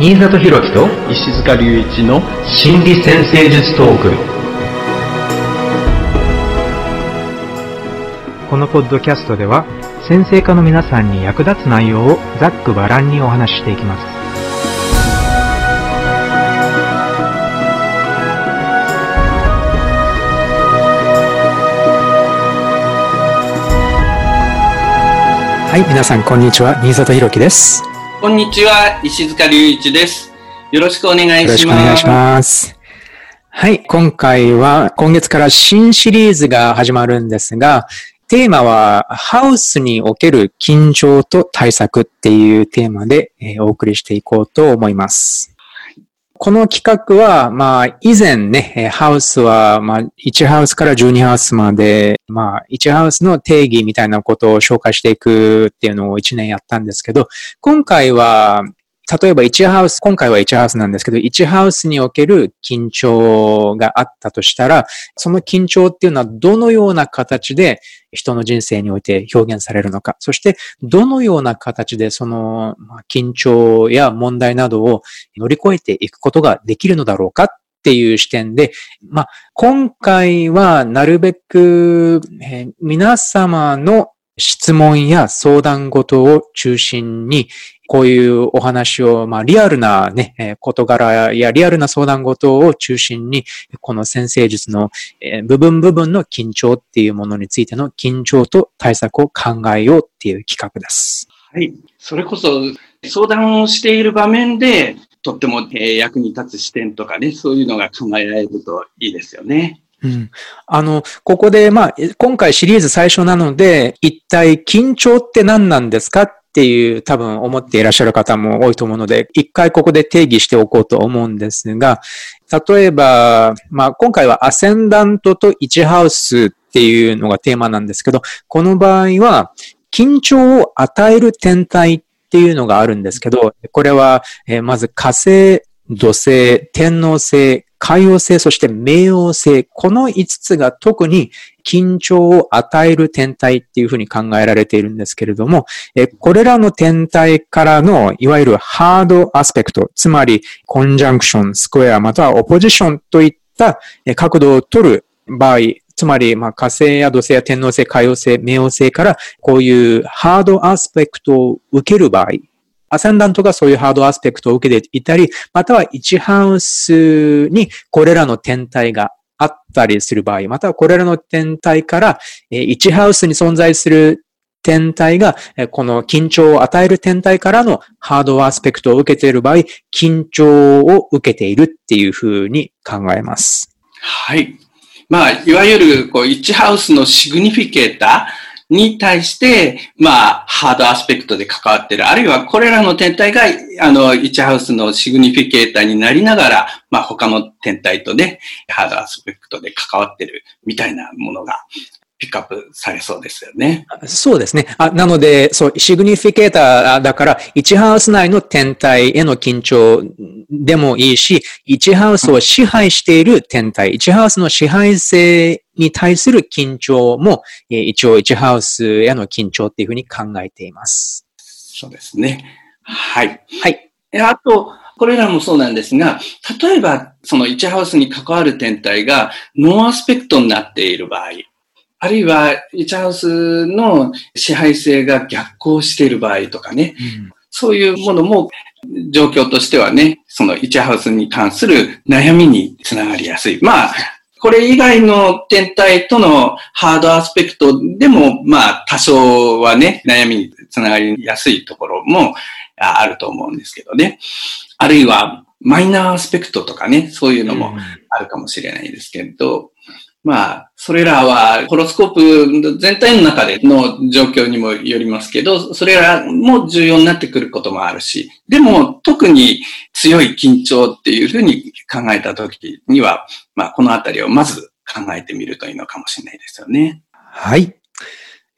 新里博樹と石塚隆一の心理先生術トーク。このポッドキャストでは先生科の皆さんに役立つ内容をざっくばらんにお話ししていきます。はい皆さんこんにちは。新里博樹ですこんにちは、石塚隆一です。よろしくお願いします。よろしくお願いします。はい、今回は今月から新シリーズが始まるんですが、テーマはハウスにおける緊張と対策っていうテーマで、お送りしていこうと思います。この企画は、まあ、以前ね、ハウスは、まあ、1ハウスから12ハウスまで、まあ、1ハウスの定義みたいなことを紹介していくっていうのを1年やったんですけど、今回は、例えば1ハウス、今回は1ハウスなんですけど、1ハウスにおける緊張があったとしたら、その緊張っていうのはどのような形で人の人生において表現されるのか、そしてどのような形でその緊張や問題などを乗り越えていくことができるのだろうかっていう視点で、まあ、今回はなるべく、えー皆様の質問や相談事を中心に、こういうお話を、まあ、リアルなね、えー事柄やリアルな相談事を中心に、この先生術の、えー部分部分の緊張っていうものについての緊張と対策を考えようっていう企画です。はい。それこそ、相談をしている場面で、とってもえー役に立つ視点とかね、そういうのが考えられるといいですよね。うん。あの、ここで、まあ、え今回シリーズ最初なので、一体緊張って何なんですかっっていう多分思っていらっしゃる方も多いと思うので、一回ここで定義しておこうと思うんですが、例えば、まあ、今回はアセンダントと1ハウスっていうのがテーマなんですけど、この場合は、緊張を与える天体っていうのがあるんですけど、これは、えまず火星、土星、天王星、海王星、そして冥王星、この5つが特に緊張を与える天体っていうふうに考えられているんですけれども、えこれらの天体からのいわゆるハードアスペクト、つまりコンジャンクション、スクエア、またはオポジションといった角度を取る場合、つまり、まあ、火星や土星や天王星、海王星、冥王星からこういうハードアスペクトを受ける場合、アセンダントがそういうハードアスペクトを受けていたり、または1ハウスにこれらの天体があったりする場合、またはこれらの天体からえー1ハウスに存在する天体がこの緊張を与える天体からのハードアスペクトを受けている場合、緊張を受けているっていうふうに考えます。はい。まあ、いわゆる、こう、1ハウスのシグニフィケーターに対して、まあ、ハードアスペクトで関わってる。あるいは、これらの天体が、あの、イチハウスのシグニフィケーターになりながら、まあ、他の天体とね、ハードアスペクトで関わってるみたいなものが、ピックアップされそうですよね。そうですね。あなので、そう、シグニフィケーターだから、1ハウス内の天体への緊張でもいいし、1ハウスを支配している天体、1ハウスの支配性に対する緊張も、えー一応1ハウスへの緊張っていうふうに考えています。そうですね。はい。はい。えあと、これらもそうなんですが、例えば、その1ハウスに関わる天体がノーアスペクトになっている場合、あるいは1ハウスの支配星が逆行している場合とかね、そういうものも状況としてはね、その1ハウスに関する悩みにつながりやすい。まあ、これ以外の天体とのハードアスペクトでも、まあ、多少はね、悩みにつながりやすいところもああると思うんですけどね。あるいは、マイナーアスペクトとかね、そういうのもあるかもしれないですけれど、まあ、それらは、ホロスコープ全体の中での状況にもよりますけど、それらも重要になってくることもあるし、でも、特に強い緊張っていうふうに考えたときには、まあ、このあたりをまず考えてみるといいのかもしれないですよね。はい。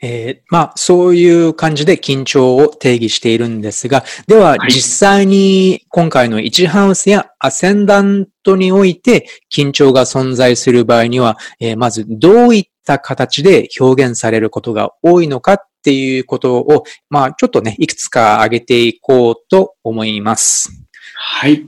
えーまあ、そういう感じで緊張を定義しているんですが、でははい実際に今回の1ハウスやアセンダントにおいて緊張が存在する場合には、えーまずどういった形で表現されることが多いのかっていうことを、まあ、ちょっとね、いくつか挙げていこうと思います。はい。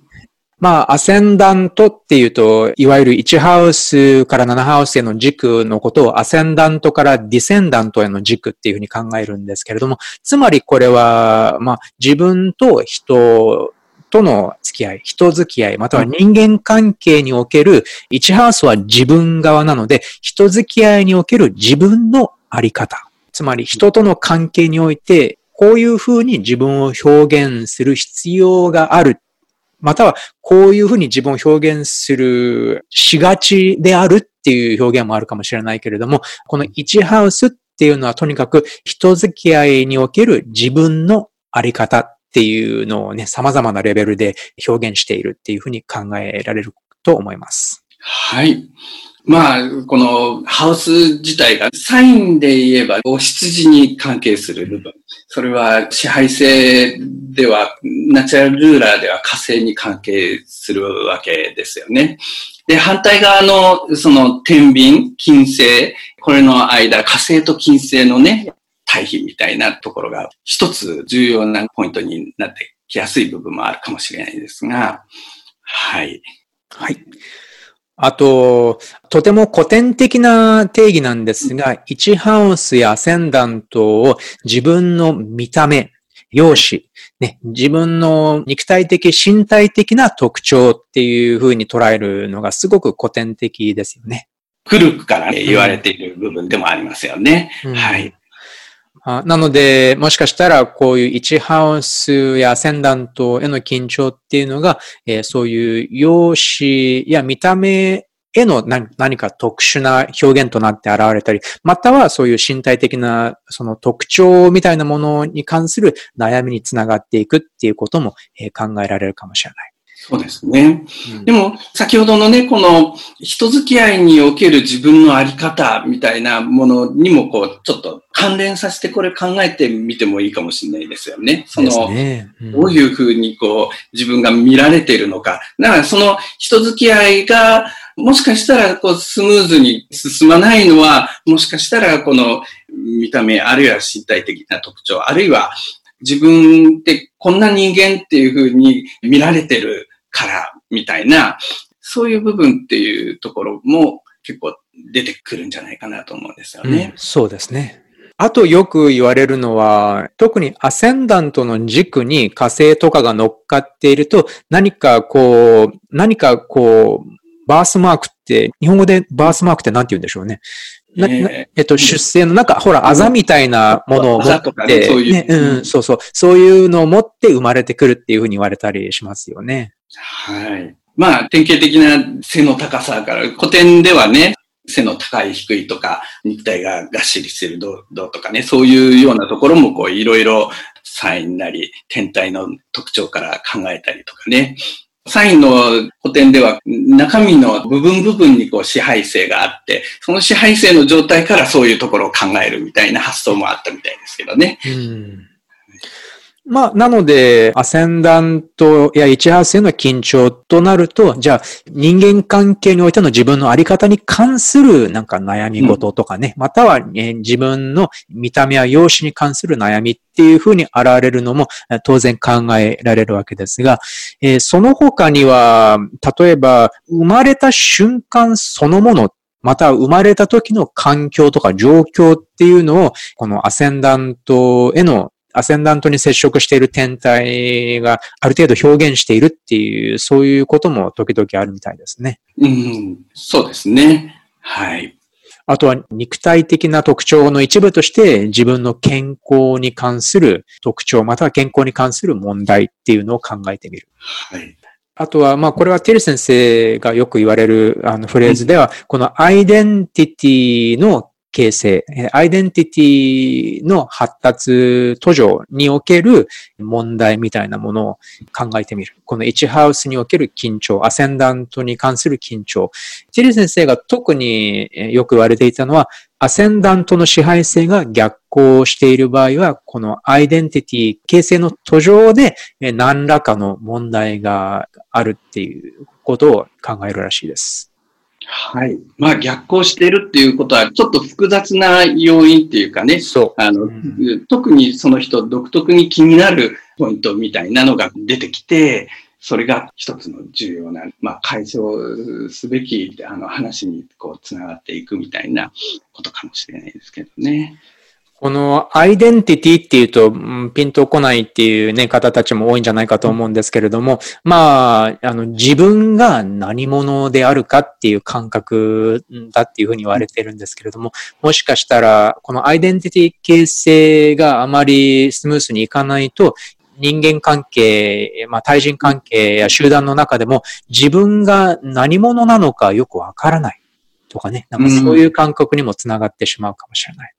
まあ、アセンダントっていうと、いわゆる1ハウスから7ハウスへの軸のことをアセンダントからディセンダントへの軸っていうふうに考えるんですけれども、つまりこれは、まあ、自分と人との付き合い、人付き合い、または人間関係における、1ハウスは自分側なので、人付き合いにおける自分のあり方。つまり人との関係において、こういうふうに自分を表現する必要があるまたは、こういうふうに自分を表現する、しがちであるっていう表現もあるかもしれないけれども、この1ハウスっていうのはとにかく人付き合いにおける自分のあり方っていうのをね、様々なレベルで表現しているっていうふうに考えられると思います。はい。まあ、このハウス自体がサインで言えば、お羊に関係する部分。それは支配性では、ナチュラルルーラーでは火星に関係するわけですよね。で、反対側の、その天秤、金星、これの間、火星と金星のね、対比みたいなところが一つ重要なポイントになってきやすい部分もあるかもしれないですが、はい。はい。あと、とても古典的な定義なんですが、1ハウスやアセンダントを自分の見た目、容姿、ね、自分の肉体的、身体的な特徴っていう風に捉えるのがすごく古典的ですよね。古くから、ね、言われている部分でもありますよね。うん、はい。なので、もしかしたらこういう1ハウスやセンダントへの緊張っていうのが、えー、そういう容姿や見た目への何か特殊な表現となって現れたり、またはそういう身体的なその特徴みたいなものに関する悩みにつながっていくっていうことも考えられるかもしれない。そうですね。うん、でも、先ほどのね、この人付き合いにおける自分のあり方みたいなものにも、こう、ちょっと関連させてこれ考えてみてもいいかもしれないですよね。その、ねうん、どういうふうにこう、自分が見られているのか。だから、その人付き合いが、もしかしたら、こう、スムーズに進まないのは、もしかしたら、この見た目、あるいは身体的な特徴、あるいは自分ってこんな人間っていうふうに見られてるからみたいな、そういう部分っていうところも結構出てくるんじゃないかなと思うんですよね。うん、そうですね。あとよく言われるのは、特にアセンダントの軸に火星とかが乗っかっていると、何かこう、何かこう、バースマークって、日本語でバースマークって何て言うんでしょうね。なえっと、出生の、なんか、ほら、あざみたいなものを持って、そうそう、そういうのを持って生まれてくるっていうふうに言われたりしますよね。はい。まあ、典型的な背の高さから、古典ではね、背の高い低いとか、肉体ががっしりしてるどうとかね、そういうようなところもこういろいろサインなり、天体の特徴から考えたりとかね。サインの古典では中身の部分部分にこう支配性があって、その支配性の状態からそういうところを考えるみたいな発想もあったみたいですけどね。うんまあ、なので、アセンダントや1ハウスへの緊張となると、じゃあ、人間関係においての自分のあり方に関するなんか悩み事とかね、うん、または、ね、自分の見た目や容姿に関する悩みっていうふうに現れるのも当然考えられるわけですが、えー、その他には、例えば、生まれた瞬間そのものまた生まれた時の環境とか状況っていうのを、このアセンダントへのアセンダントに接触している天体がある程度表現しているっていう、そういうことも時々あるみたいですね。うん、そうですね。はい。あとは肉体的な特徴の一部として自分の健康に関する特徴、または健康に関する問題っていうのを考えてみる。はい。あとは、まあ、これはテル先生がよく言われるあのフレーズでは、このアイデンティティの形成、アイデンティティの発達途上における問題みたいなものを考えてみる。この1ハウスにおける緊張、アセンダントに関する緊張。チリ先生が特によく言われていたのは、アセンダントの支配性が逆行している場合は、このアイデンティティ形成の途上で何らかの問題があるっていうことを考えるらしいです。はい。まあ逆行しているっていうことは、ちょっと複雑な要因っていうかね、そう。あの、うん、特にその人独特に気になるポイントみたいなのが出てきて、それが一つの重要な、まあ、解消すべきあの話にこうつながっていくみたいなことかもしれないですけどね。このアイデンティティっていうと、ピンとこないっていうね、方たちも多いんじゃないかと思うんですけれども、まあ、あの、自分が何者であるかっていう感覚だっていうふうに言われてるんですけれども、もしかしたら、このアイデンティティ形成があまりスムースにいかないと、人間関係、まあ対人関係や集団の中でも自分が何者なのかよくわからないとかね、なんかそういう感覚にもつながってしまうかもしれない。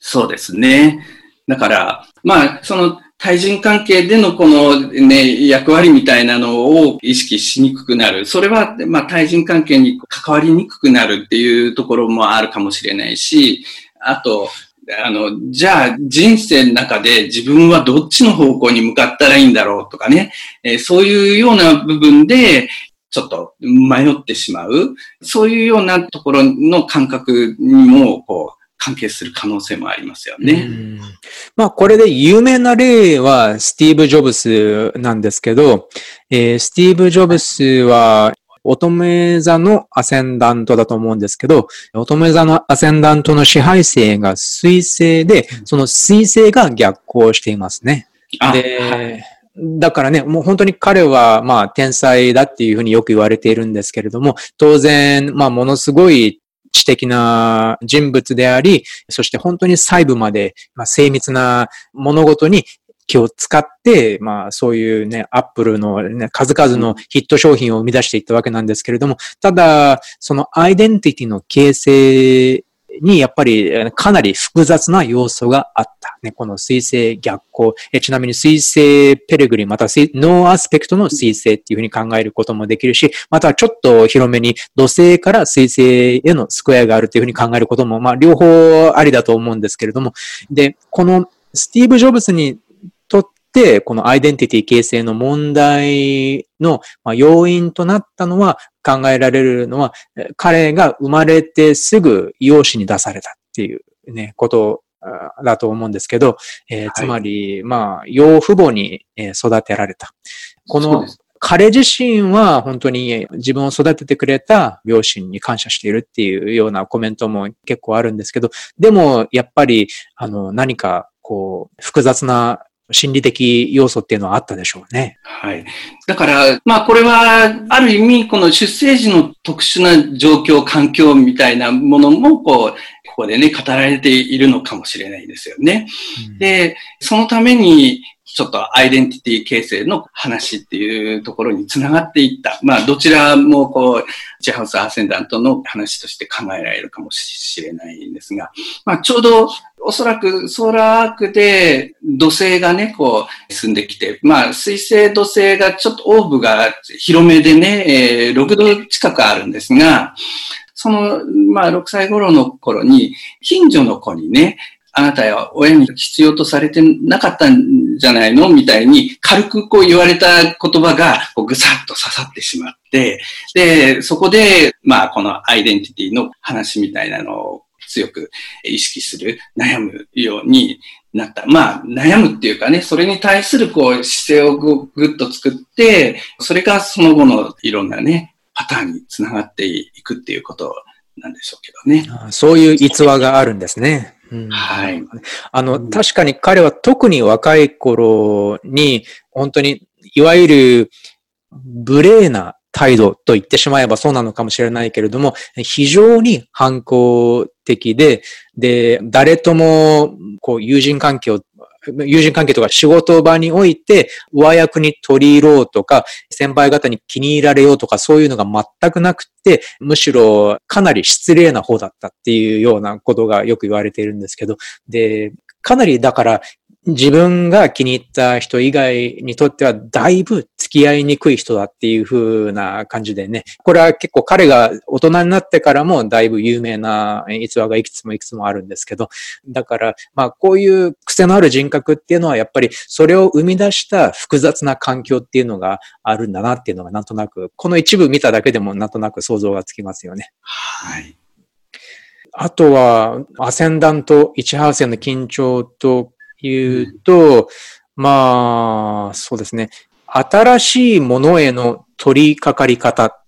そうですね。だから、まあ、その対人関係でのこのね、役割みたいなのを意識しにくくなる。それは、まあ、対人関係に関わりにくくなるっていうところもあるかもしれないし、あと、あの、じゃあ人生の中で自分はどっちの方向に向かったらいいんだろうとかね、えー、そういうような部分で、ちょっと迷ってしまう。そういうようなところの感覚にも、こう、関係する可能性もありますよね。まあ、これで有名な例はスティーブ・ジョブスなんですけど、えー、スティーブ・ジョブスは乙女座のアセンダントだと思うんですけど、乙女座のアセンダントの支配性が水星で、その水星が逆行していますね。で、はい、だからね、もう本当に彼は、まあ、天才だっていうふうによく言われているんですけれども、当然、まあ、ものすごい知的な人物であり、そして本当に細部まで、まあ、精密な物事に気を使って、まあそういうね、アップルの、ね、数々のヒット商品を生み出していったわけなんですけれども、ただ、そのアイデンティティの形成にやっぱりかなり複雑な要素があった。ね、この水星逆行。えちなみに水星ペレグリン、またノーアスペクトの水星っていうふうに考えることもできるし、またちょっと広めに土星から水星へのスクエアがあるっていうふうに考えることも、まあ両方ありだと思うんですけれども、で、このスティーブ・ジョブズにとって、このアイデンティティ形成の問題の要因となったのは、考えられるのは、彼が生まれてすぐ養子に出されたっていうね、ことだと思うんですけど、えー、つまり、まあ、養父母に育てられた。この、彼自身は本当に自分を育ててくれた両親に感謝しているっていうようなコメントも結構あるんですけど、でもやっぱり、あの、何かこう、複雑な心理的要素っていうのはあったでしょうね。はい。だから、まあこれは、ある意味、この出生時の特殊な状況、環境みたいなものも、こう、ここでね、語られているのかもしれないですよね。うん、で、そのために、ちょっとアイデンティティ形成の話っていうところにつながっていった。まあ、どちらもこう、チェハウス・アーセンダントの話として考えられるかもしれないんですが、まあ、ちょうどおそらくソーラーアークで土星がね、こう進んできて、まあ水星土星がちょっとオーブが広めでね、えー、6度近くあるんですが、その、まあ6歳頃の頃に近所の子にね、あなたは親に必要とされてなかったんじゃないの？みたいに軽くこう言われた言葉がこうぐさっと刺さってしまって、で、そこで、まあこのアイデンティティの話みたいなのを強く意識する、悩むようになった。まあ、悩むっていうかね、それに対するこう姿勢をぐっと作って、それがその後のいろんなね、パターンにつながっていくっていうことなんでしょうけどね。そういう逸話があるんですね。うん、はい。あの、確かに彼は特に若い頃に、本当に、いわゆる、無礼な態度と言ってしまえばそうなのかもしれないけれども、非常に反抗的で、で、誰とも、こう、友人関係を友人関係とか仕事場において、和役に取り入ろうとか、先輩方に気に入られようとか、そういうのが全くなくて、むしろかなり失礼な方だったっていうようなことがよく言われているんですけど、で、かなりだから自分が気に入った人以外にとってはだいぶ付き合いにくい人だっていう風な感じでね。これは結構彼が大人になってからもだいぶ有名な逸話がいくつもいくつもあるんですけど。だから、まあこういう癖のある人格っていうのはやっぱりそれを生み出した複雑な環境っていうのがあるんだなっていうのがなんとなく、この一部見ただけでもなんとなく想像がつきますよね。はい。あとは、アセンダント1ハーセンの緊張と言うと、まあ、そうですね。新しいものへの取り掛かり方っ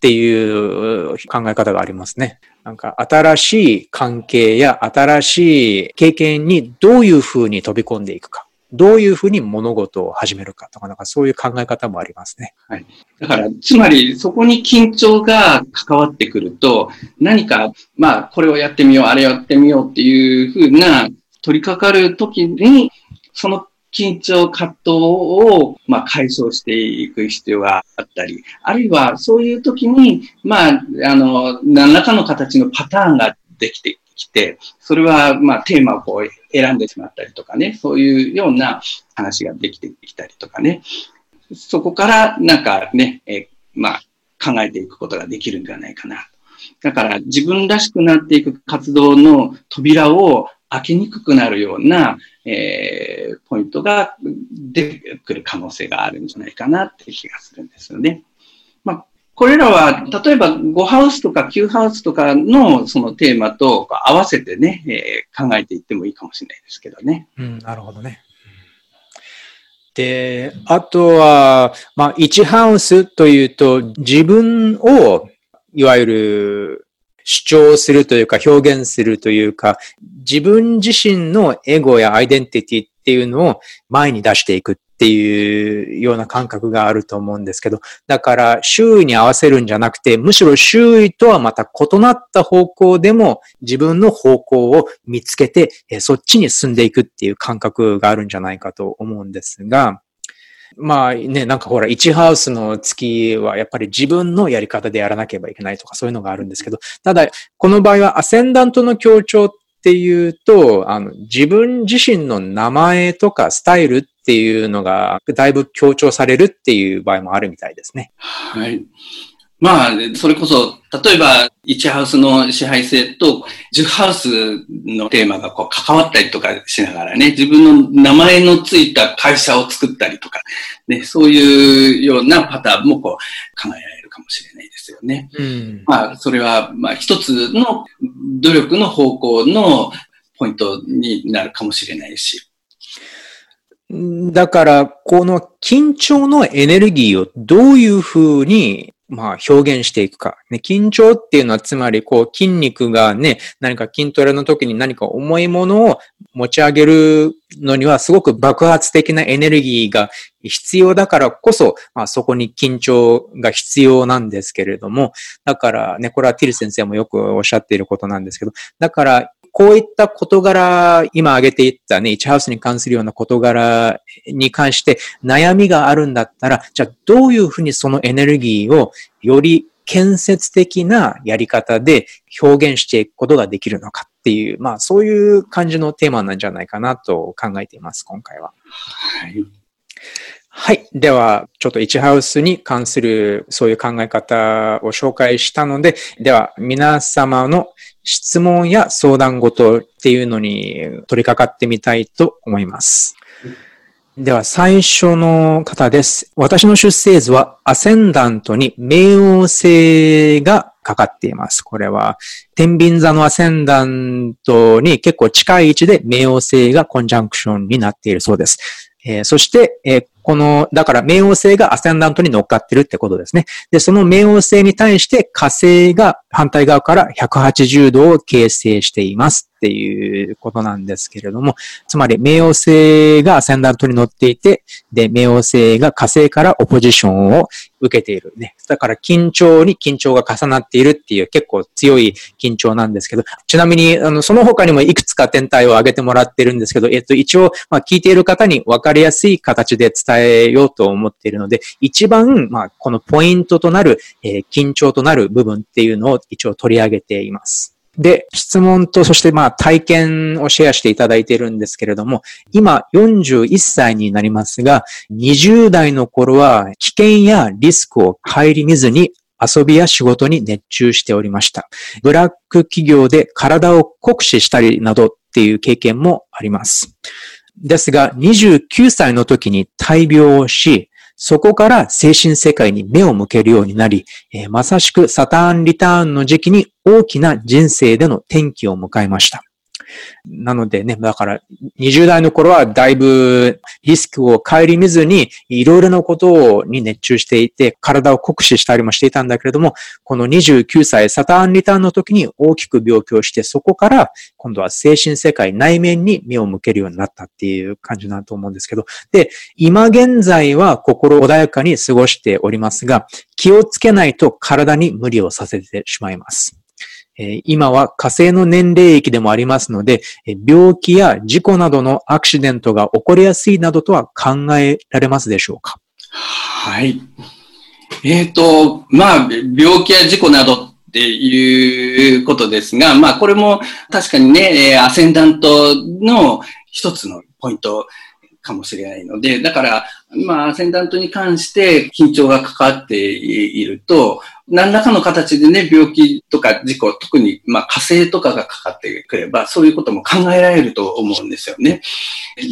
ていう考え方がありますね。なんか新しい関係や新しい経験にどういうふうに飛び込んでいくか。どういうふうに物事を始めるかとか、なんかそういう考え方もありますね。はい。だから、つまりそこに緊張が関わってくると、何か、まあ、これをやってみよう、あれやってみようっていうふうな取り掛かるときに、その緊張、葛藤を、まあ、解消していく必要があったり、あるいはそういう時に、まあ、あの、何らかの形のパターンができてきて、それは、まあ、テーマをこう選んでしまったりとかね、そういうような話ができてきたりとかね、そこからなんかね、えまあ、考えていくことができるんではないかな。だから自分らしくなっていく活動の扉を開けにくくなるような、えー、ポイントが出てくる可能性があるんじゃないかなって気がするんですよね。まあ、これらは、例えば5ハウスとか9ハウスとかのそのテーマと合わせてね、えー、考えていってもいいかもしれないですけどね。うん、なるほどね。で、あとは、まあ、1ハウスというと、自分を、いわゆる主張するというか表現するというか、自分自身のエゴやアイデンティティっていうのを前に出していくっていうような感覚があると思うんですけど、だから周囲に合わせるんじゃなくて、むしろ周囲とはまた異なった方向でも自分の方向を見つけて、そっちに進んでいくっていう感覚があるんじゃないかと思うんですが、まあね、なんかほら、1ハウスの月はやっぱり自分のやり方でやらなければいけないとかそういうのがあるんですけど、ただ、この場合はアセンダントの強調っていうと、あの、自分自身の名前とかスタイルっていうのがだいぶ強調されるっていう場合もあるみたいですね。はい。まあ、それこそ、例えば、1ハウスの支配性と10ハウスのテーマがこう関わったりとかしながらね、自分の名前のついた会社を作ったりとか、ね、そういうようなパターンもこう考えられるかもしれないですよね。うん、まあ、それは、まあ、一つの努力の方向のポイントになるかもしれないし、だから、この緊張のエネルギーをどういうふうにまあ、表現していくか。ね、緊張っていうのは、つまり、こう、筋肉がね、何か筋トレの時に何か重いものを持ち上げるのには、すごく爆発的なエネルギーが必要だからこそ、まあ、そこに緊張が必要なんですけれども、だからね、これはティル先生もよくおっしゃっていることなんですけど、だから、こういった事柄、今挙げていったね、1ハウスに関するような事柄に関して悩みがあるんだったら、じゃあどういうふうにそのエネルギーをより建設的なやり方で表現していくことができるのかっていう、まあそういう感じのテーマなんじゃないかなと考えています、今回は。はい。はい。では、ちょっと1ハウスに関するそういう考え方を紹介したので、では皆様の質問や相談事っていうのに取り掛かってみたいと思います。では最初の方です。私の出生図はアセンダントに冥王星がかかっています。これは天秤座のアセンダントに結構近い位置で冥王星がコンジャンクションになっているそうです。えー、そして、えー、この、だから冥王星がアセンダントに乗っかってるってことですね。で、その冥王星に対して火星が反対側から180度を形成しています。っていうことなんですけれども、つまり冥王星がアセンダントに乗っていて、で、冥王星が火星からオポジションを受けているね。だから緊張に緊張が重なっているっていう結構強い緊張なんですけど、ちなみに、あの、その他にもいくつか天体を挙げてもらってるんですけど、えっと、一応、まあ、聞いている方に分かりやすい形で伝えようと思っているので、一番、まあ、このポイントとなる、えー、緊張となる部分っていうのを一応取り上げています。で、質問と、そしてまあ体験をシェアしていただいているんですけれども、今41歳になりますが、20代の頃は危険やリスクを顧みずに遊びや仕事に熱中しておりました。ブラック企業で体を酷使したりなどっていう経験もあります。ですが、29歳の時に大病をし、そこから精神世界に目を向けるようになり、えー、まさしくサターンリターンの時期に大きな人生での転機を迎えました。なのでね、だから20代の頃はだいぶリスクを顧みずにいろいろなことをに熱中していて体を酷使したりもしていたんだけれども、この29歳サターンリターンの時に大きく病気をしてそこから今度は精神世界内面に目を向けるようになったっていう感じだと思うんですけど、で、今現在は心穏やかに過ごしておりますが、気をつけないと体に無理をさせてしまいます。今は火星の年齢域でもありますので、病気や事故などのアクシデントが起こりやすいなどとは考えられますでしょうか？はい。えっ、ー、と、まあ、病気や事故などっていうことですが、まあ、これも確かにね、アセンダントの一つのポイントかもしれないので、だから、まあ、アセンダントに関して緊張がかかっていると、何らかの形でね、病気とか事故、特に、まあ、火星とかがかかってくれば、そういうことも考えられると思うんですよね。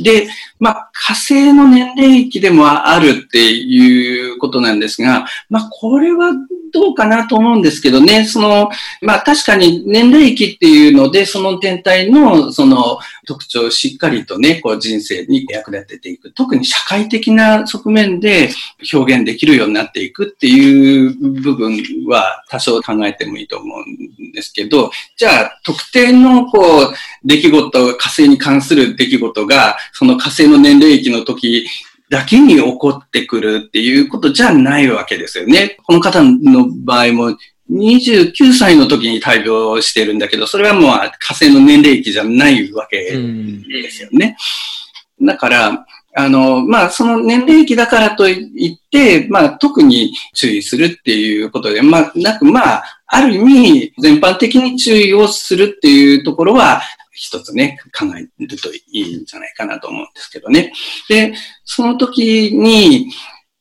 で、まあ、火星の年齢域でもあるっていうことなんですが、まあ、これはどうかなと思うんですけどね、その、まあ確かに年齢期っていうので、その天体のその特徴をしっかりとね、こう人生に役立てていく。特に社会的な側面で表現できるようになっていくっていう部分は多少考えてもいいと思うんですけど、じゃあ特定のこう出来事、火星に関する出来事が、その火星の年齢期の時だけに起こってくるっていうことじゃないわけですよね。この方の場合も29歳の時に大病してるんだけど、それはもう火星の年齢期じゃないわけですよね。だから、あの、まあ、その年齢期だからといって、まあ、特に注意するっていうことで、まあ、なく、まあ、ある意味、全般的に注意をするっていうところは、一つね、考えるといいんじゃないかなと思うんですけどね。で、その時に、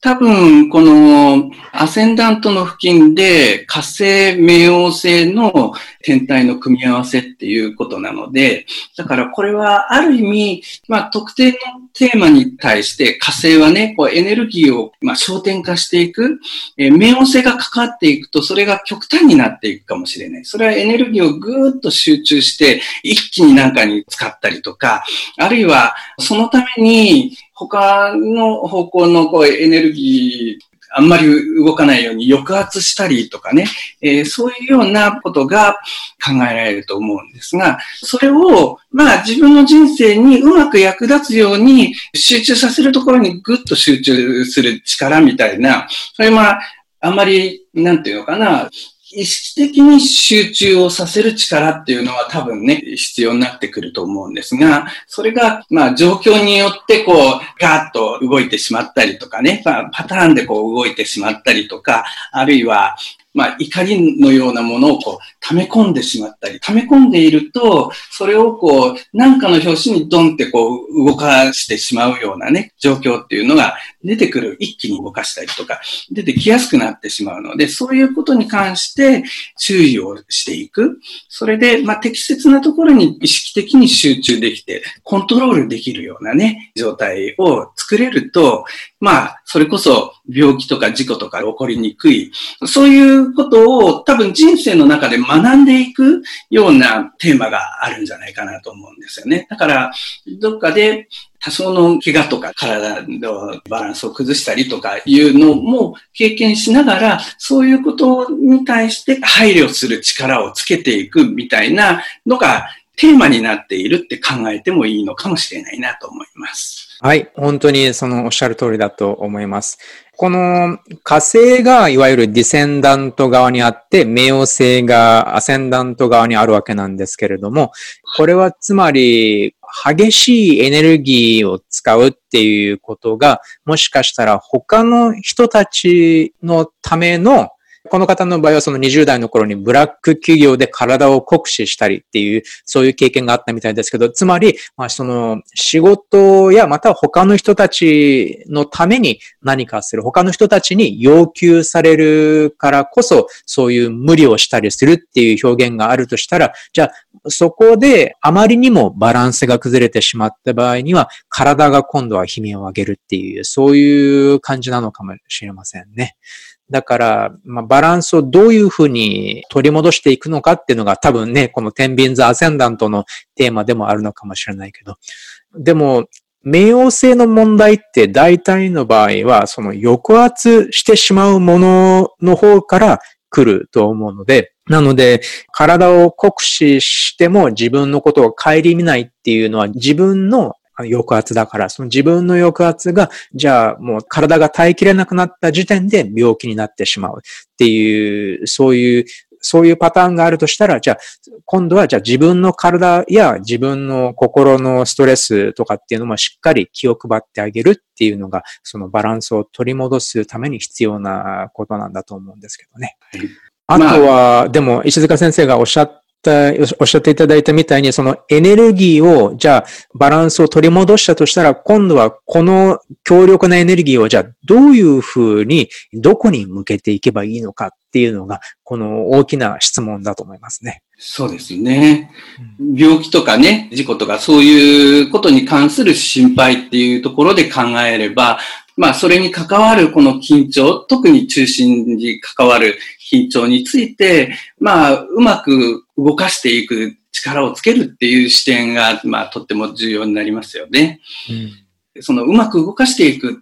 多分、このアセンダントの付近で火星、冥王星の天体の組み合わせっていうことなので、だからこれはある意味、まあ特定のテーマに対して火星はね、こうエネルギーをまあ焦点化していく、えー、冥王星が関わっていくとそれが極端になっていくかもしれない。それはエネルギーをぐーっと集中して一気になんかに使ったりとか、あるいはそのために他の方向のこうエネルギー、あんまり動かないように抑圧したりとかね、えー、そういうようなことが考えられると思うんですが、それを、まあ自分の人生にうまく役立つように集中させるところにぐっと集中する力みたいな、それまあ、あんまり、なんていうのかな、意識的に集中をさせる力っていうのは多分ね、必要になってくると思うんですが、それが、まあ状況によってこう、ガーッと動いてしまったりとかね、まあ、パターンでこう動いてしまったりとか、あるいは、まあ、怒りのようなものをこう、溜め込んでしまったり、溜め込んでいると、それをこう、何かの拍子にドンってこう、動かしてしまうようなね、状況っていうのが出てくる、一気に動かしたりとか、出てきやすくなってしまうので、そういうことに関して注意をしていく。それで、まあ、適切なところに意識的に集中できて、コントロールできるようなね、状態を作れると、まあ、それこそ病気とか事故とか起こりにくい。そういうことを多分人生の中で学んでいくようなテーマがあるんじゃないかなと思うんですよね。だから、どっかで多少の怪我とか体のバランスを崩したりとかいうのも経験しながら、そういうことに対して配慮する力をつけていくみたいなのがテーマになっているって考えてもいいのかもしれないなと思います。はい。本当にそのおっしゃる通りだと思います。この火星がいわゆるディセンダント側にあって、冥王星がアセンダント側にあるわけなんですけれども、これはつまり激しいエネルギーを使うっていうことが、もしかしたら他の人たちのためのこの方の場合はその20代の頃にブラック企業で体を酷使したりっていう、そういう経験があったみたいですけど、つまり、まあその仕事やまた他の人たちのために何かする、他の人たちに要求されるからこそ、そういう無理をしたりするっていう表現があるとしたら、じゃあそこであまりにもバランスが崩れてしまった場合には、体が今度は悲鳴を上げるっていう、そういう感じなのかもしれませんね。だから、まあ、バランスをどういうふうに取り戻していくのかっていうのが多分ね、この天秤座アセンダントのテーマでもあるのかもしれないけど。でも、冥王星の問題って大体の場合は、その抑圧してしまうものの方から来ると思うので、なので、体を酷使しても自分のことを顧みないっていうのは自分の抑圧だから、その自分の抑圧が、じゃあもう体が耐えきれなくなった時点で病気になってしまうっていう、そういうそういうパターンがあるとしたら、じゃあ、今度はじゃあ自分の体や自分の心のストレスとかっていうのもしっかり気を配ってあげるっていうのが、そのバランスを取り戻すために必要なことなんだと思うんですけどね。はい、あとは、まあ、でも、石塚先生がおっしゃった、おっしゃっていただいたみたいに、そのエネルギーを、じゃあ、バランスを取り戻したとしたら、今度はこの強力なエネルギーを、じゃあ、どういうふうに、どこに向けていけばいいのかっていうのが、この大きな質問だと思いますね。そうですね。病気とかね、事故とかそういうことに関する心配っていうところで考えれば、まあ、それに関わるこの緊張、特に中心に関わる緊張について、まあ、うまく動かしていく力をつけるっていう視点が、まあ、とっても重要になりますよね。うん、その、うまく動かしていくっ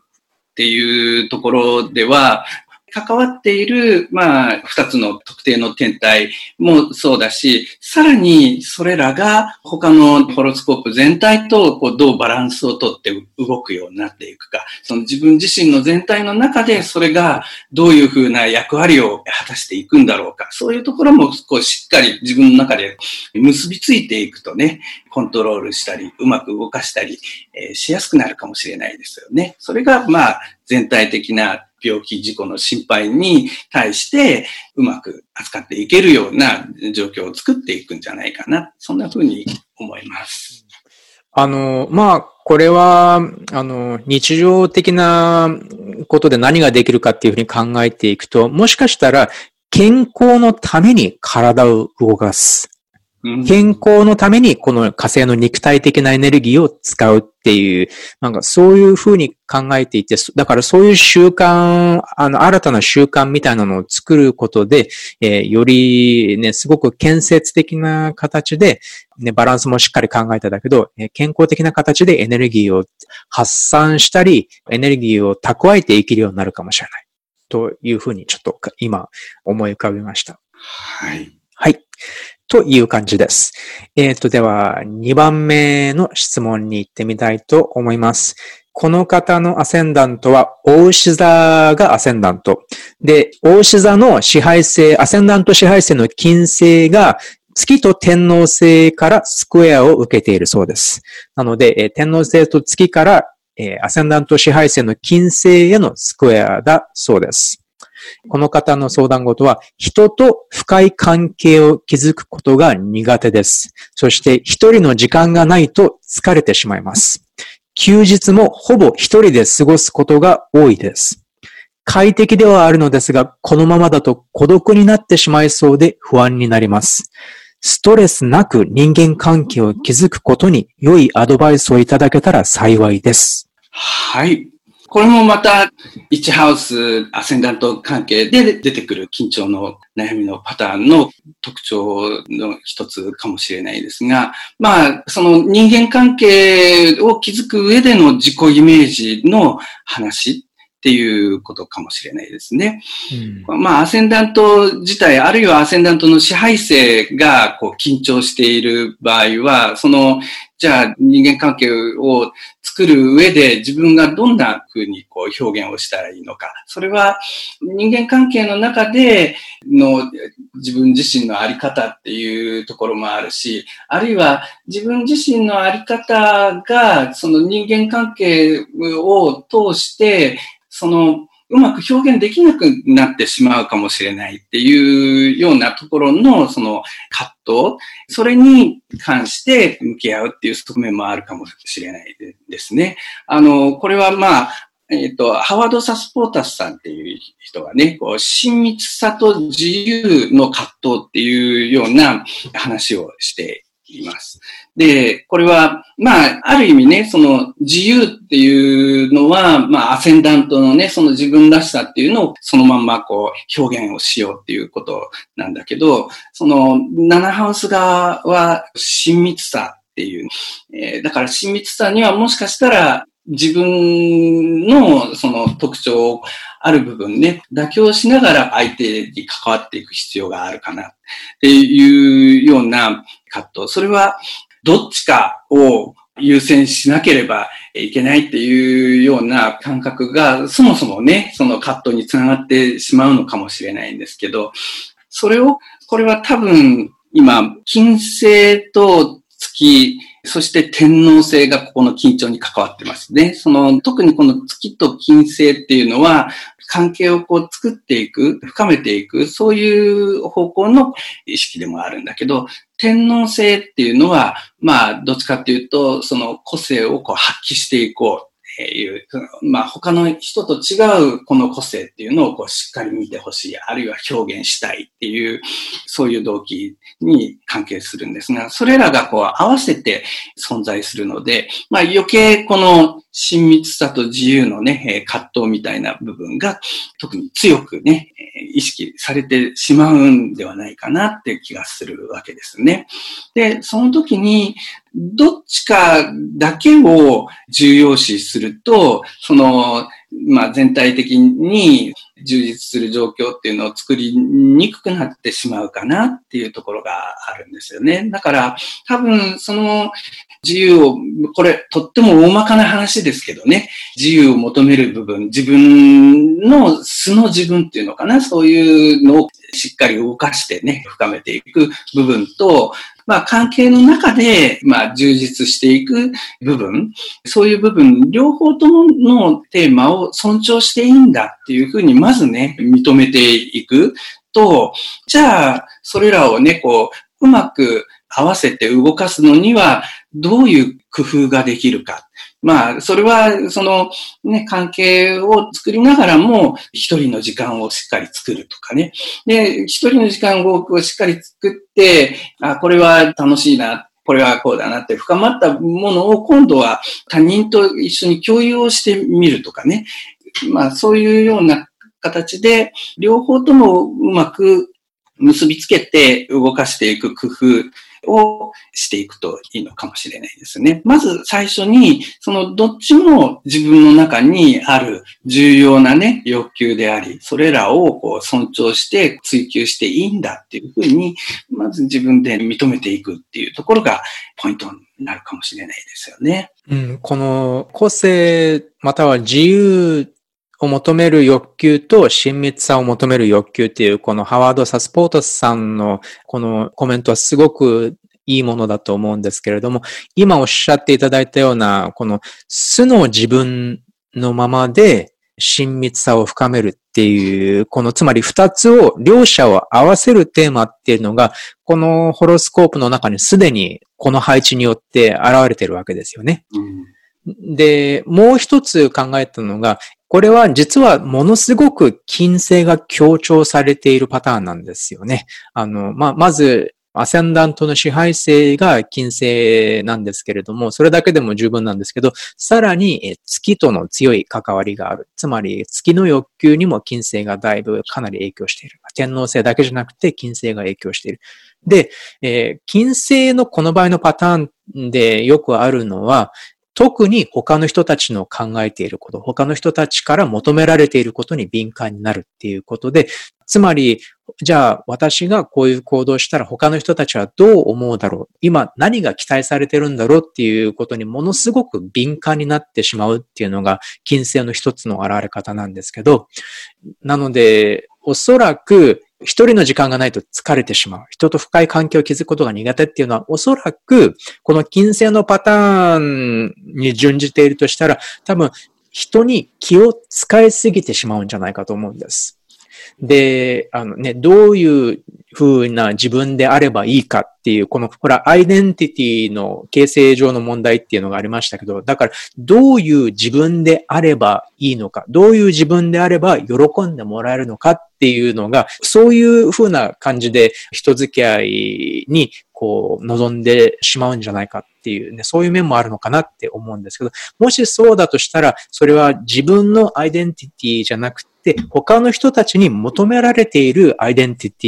ていうところでは、関わっている、まあ、二つの特定の天体もそうだし、さらにそれらが他のホロスコープ全体とこうどうバランスをとって動くようになっていくか、その自分自身の全体の中でそれがどういうふうな役割を果たしていくんだろうか、そういうところもこうしっかり自分の中で結びついていくとね、コントロールしたり、うまく動かしたり、えー、しやすくなるかもしれないですよね。それが、まあ、全体的な病気、事故の心配に対してうまく扱っていけるような状況を作っていくんじゃないかな。そんなふうに思います。あの、まあ、これは、あの、日常的なことで何ができるかっていうふうに考えていくと、もしかしたら健康のために体を動かす。健康のためにこの火星の肉体的なエネルギーを使うっていう、なんかそういうふうに考えていて、だからそういう習慣、あの、新たな習慣みたいなのを作ることで、えー、よりね、すごく建設的な形で、ね、バランスもしっかり考えただけど、えー、健康的な形でエネルギーを発散したり、エネルギーを蓄えていけるようになるかもしれない。というふうにちょっと今思い浮かびました。はい。はい。という感じです。えっ、ー、と、では、2番目の質問に行ってみたいと思います。この方のアセンダントは、大牛座がアセンダント。で、大牛座の支配性、アセンダント支配性の金星が、月と天皇星からスクエアを受けているそうです。なので、え天皇星と月から、えアセンダント支配性の金星へのスクエアだそうです。この方の相談事は、人と深い関係を築くことが苦手です。そして一人の時間がないと疲れてしまいます。休日もほぼ一人で過ごすことが多いです。快適ではあるのですが、このままだと孤独になってしまいそうで不安になります。ストレスなく人間関係を築くことに良いアドバイスをいただけたら幸いです。はい。これもまた、1ハウス、アセンダント関係で出てくる緊張の悩みのパターンの特徴の一つかもしれないですが、まあ、その人間関係を築く上での自己イメージの話っていうことかもしれないですね。うん、まあ、アセンダント自体、あるいはアセンダントの支配性がこう緊張している場合は、そのじゃあ人間関係を作る上で自分がどんな風にこう表現をしたらいいのか。それは人間関係の中での自分自身のあり方っていうところもあるし、あるいは自分自身のあり方がその人間関係を通してそのうまく表現できなくなってしまうかもしれないっていうようなところのその葛藤、それに関して向き合うっていう側面もあるかもしれないですね。あの、これはまあ、えっ、と、ハワード・サスポータスさんっていう人がね、こう、親密さと自由の葛藤っていうような話をしています。で、これは、まあ、ある意味ね、その自由っていうのは、まあ、アセンダントのね、その自分らしさっていうのをそのまんまこう表現をしようっていうことなんだけど、そのナナハウス側は親密さっていう、えー、だから親密さにはもしかしたら自分のその特徴ある部分ね、妥協しながら相手に関わっていく必要があるかなっていうような葛藤。それはどっちかを優先しなければいけないっていうような感覚がそもそもね、その葛藤につながってしまうのかもしれないんですけど、それを、これは多分今、金星と月、そして天皇星がここの緊張に関わってますね。その、特にこの月と金星っていうのは、関係をこう作っていく、深めていく、そういう方向の意識でもあるんだけど、天皇星っていうのは、まあ、どっちかっていうと、その個性をこう発揮していこう。いう、まあ他の人と違うこの個性っていうのをこうしっかり見てほしい、あるいは表現したいっていう、そういう動機に関係するんですが、それらがこう合わせて存在するので、まあ余計この親密さと自由のね、葛藤みたいな部分が特に強くね、意識されてしまうんではないかなって気がするわけですね。で、その時に、どっちかだけを重要視すると、その、まあ、全体的に充実する状況っていうのを作りにくくなってしまうかなっていうところがあるんですよね。だから、多分、その自由を、これ、とっても大まかな話ですけどね、自由を求める部分、自分の素の自分っていうのかな、そういうのをしっかり動かしてね、深めていく部分と、まあ、関係の中で、まあ、充実していく部分、そういう部分、両方とものテーマを尊重していいんだっていうふうに、まずね、認めていくと、じゃあ、それらをね、こう、うまく合わせて動かすのには、どういう工夫ができるか。まあ、それは、その、ね、関係を作りながらも、一人の時間をしっかり作るとかね。で、一人の時間をしっかり作って、あ、これは楽しいな、これはこうだなって深まったものを今度は他人と一緒に共有をしてみるとかね。まあ、そういうような形で、両方ともうまく結びつけて動かしていく工夫をしていくといいのかもしれないですね。まず最初に、そのどっちも自分の中にある重要なね、欲求であり、それらをこう尊重して追求していいんだっていうふうに、まず自分で認めていくっていうところがポイントになるかもしれないですよね。うん、この個性または自由を求める欲求と親密さを求める欲求っていう、このハワード・サスポートスさんのこのコメントはすごくいいものだと思うんですけれども、今おっしゃっていただいたような、この素の自分のままで親密さを深めるっていう、このつまり二つを、両者を合わせるテーマっていうのが、このホロスコープの中にすでにこの配置によって現れてるわけですよね。うん、で、もう一つ考えたのが、これは実はものすごく金星が強調されているパターンなんですよね。あの、まあ、まず、アセンダントの支配性が金星なんですけれども、それだけでも十分なんですけど、さらに月との強い関わりがある。つまり月の欲求にも金星がだいぶかなり影響している。天皇星だけじゃなくて金星が影響している。で、えー、金星のこの場合のパターンでよくあるのは、特に他の人たちの考えていること、他の人たちから求められていることに敏感になるっていうことで、つまり、じゃあ私がこういう行動したら他の人たちはどう思うだろう？今何が期待されてるんだろうっていうことにものすごく敏感になってしまうっていうのが金星の一つの現れ方なんですけど、なので、おそらく一人の時間がないと疲れてしまう。人と深い関係を築くことが苦手っていうのは、おそらく、この金星のパターンに準じているとしたら、多分、人に気を使いすぎてしまうんじゃないかと思うんです。で、あのね、どういう風な自分であればいいかっていう、この、ほら、アイデンティティの形成上の問題っていうのがありましたけど、だから、どういう自分であればいいのか、どういう自分であれば喜んでもらえるのかっていうのが、そういう風な感じで人付き合いに、こう、望んでしまうんじゃないかっていうね、そういう面もあるのかなって思うんですけど、もしそうだとしたら、それは自分のアイデンティティじゃなくて、で他の人たちに求められているアイデンティテ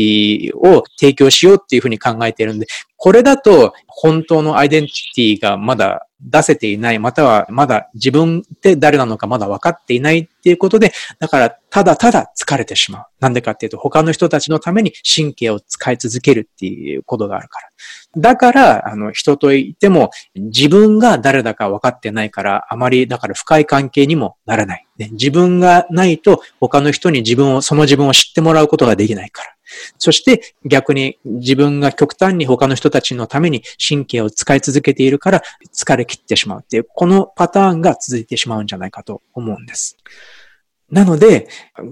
ィを提供しようっていうふうに考えているんで、これだと本当のアイデンティティがまだ出せていない、またはまだ自分って誰なのかまだ分かっていないっていうことで、だからただただ疲れてしまう。なんでかっていうと、他の人たちのために神経を使い続けるっていうことがあるから。だから、あの、人といても自分が誰だか分かってないから、あまり、だから深い関係にもならない。ね、自分がないと他の人に自分を、その自分を知ってもらうことができないから。そして逆に自分が極端に他の人たちのために神経を使い続けているから疲れ切ってしまうっていう、このパターンが続いてしまうんじゃないかと思うんです。なので、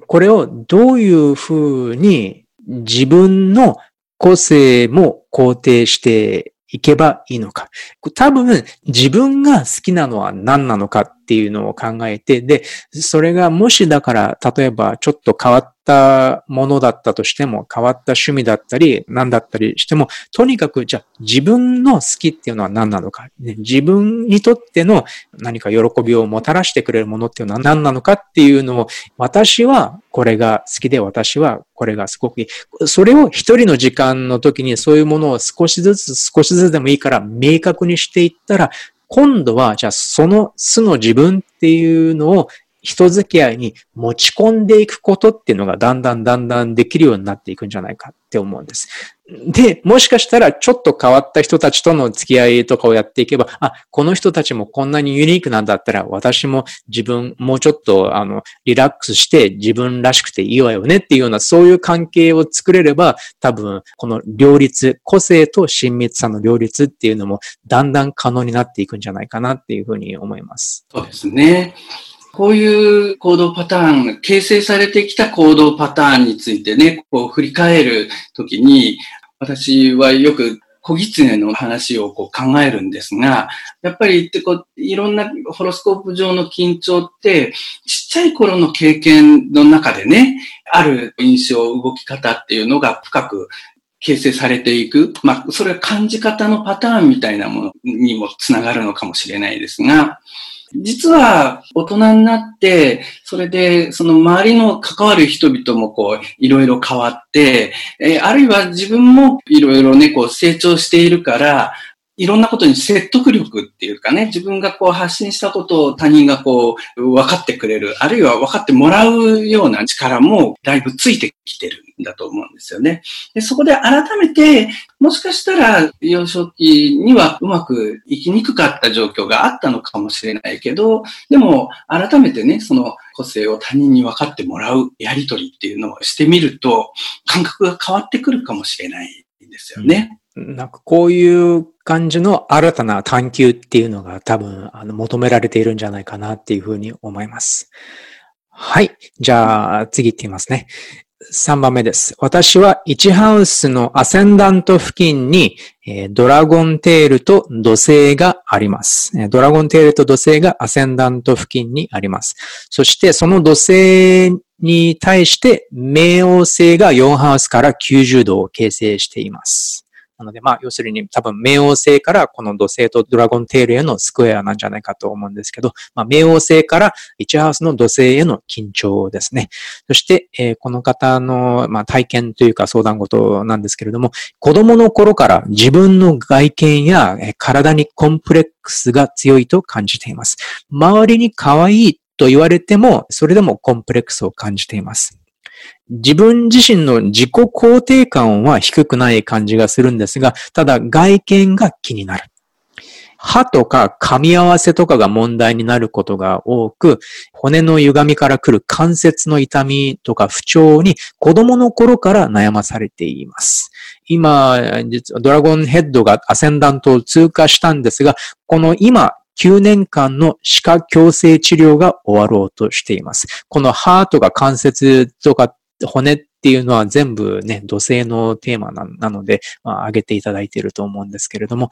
これをどういうふうに自分の個性も肯定していけばいいのか。多分、自分が好きなのは何なのかっていうのを考えて、で、それがもしだから、例えばちょっと変わったものだったとしても、変わった趣味だったり、何だったりしても、とにかく、じゃあ自分の好きっていうのは何なのか、ね、自分にとっての何か喜びをもたらしてくれるものっていうのは何なのかっていうのを、私はこれが好きで、私はこれがすごくいい。それを一人の時間の時にそういうものを少しずつ少しずつでもいいから明確にしていったら、今度は、じゃあその素の自分っていうのを人付き合いに持ち込んでいくことっていうのがだんだんだんだんできるようになっていくんじゃないかって思うんです。で、もしかしたらちょっと変わった人たちとの付き合いとかをやっていけば、あ、この人たちもこんなにユニークなんだったら私も自分もうちょっとあのリラックスして自分らしくていいわよねっていうようなそういう関係を作れれば多分この両立、個性と親密さの両立っていうのもだんだん可能になっていくんじゃないかなっていうふうに思います。そうですね。こういう行動パターン、形成されてきた行動パターンについてね、こう振り返るときに、私はよく小狐の話をこう考えるんですが、やっぱりってこういろんなホロスコープ上の緊張って、ちっちゃい頃の経験の中でね、ある印象、動き方っていうのが深く形成されていく。まあ、それは感じ方のパターンみたいなものにもつながるのかもしれないですが、実は大人になって、それでその周りの関わる人々もこういろいろ変わって、えー、あるいは自分もいろいろね、こう成長しているから、いろんなことに説得力っていうかね、自分がこう発信したことを他人がこう分かってくれる、あるいは分かってもらうような力もだいぶついてきてる。だと思うんですよね。でそこで改めて、もしかしたら幼少期にはうまくいきにくかった状況があったのかもしれないけど、でも改めてね、その個性を他人に分かってもらうやりとりっていうのをしてみると、感覚が変わってくるかもしれないんですよね。なんかこういう感じの新たな探求っていうのが多分あの求められているんじゃないかなっていうふうに思います。はい。じゃあ次行ってみますね。3番目です。私は1ハウスのアセンダント付近に、えー、ドラゴンテールと土星がありますえ。ドラゴンテールと土星がアセンダント付近にあります。そしてその土星に対して冥王星が4ハウスから90度を形成しています。なので、まあ、要するに多分、冥王星からこの土星とドラゴンテールへのスクエアなんじゃないかと思うんですけど、まあ、冥王星から1ハウスの土星への緊張ですね。そして、えー、この方の、まあ、体験というか相談事なんですけれども、子供の頃から自分の外見や体にコンプレックスが強いと感じています。周りに可愛いと言われても、それでもコンプレックスを感じています。自分自身の自己肯定感は低くない感じがするんですが、ただ外見が気になる。歯とか噛み合わせとかが問題になることが多く、骨の歪みから来る関節の痛みとか不調に子供の頃から悩まされています。今、実はドラゴンヘッドがアセンダントを通過したんですが、この今、9年間の歯科矯正治療が終わろうとしています。この歯とか関節とか骨っていうのは全部ね、土星のテーマなので、まあ、挙げていただいていると思うんですけれども、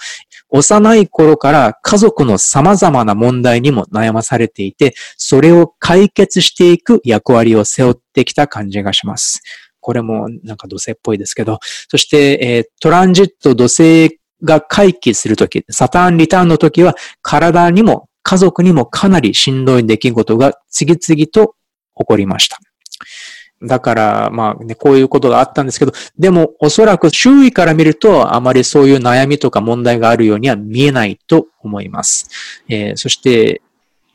幼い頃から家族の様々な問題にも悩まされていて、それを解決していく役割を背負ってきた感じがします。これもなんか土星っぽいですけど、そして、えー、トランジット土星が回帰するとき、サターンリターンのときは、体にも家族にもかなりしんどい出来事が次々と起こりました。だから、まあね、こういうことがあったんですけど、でもおそらく周囲から見るとあまりそういう悩みとか問題があるようには見えないと思います。えー、そして、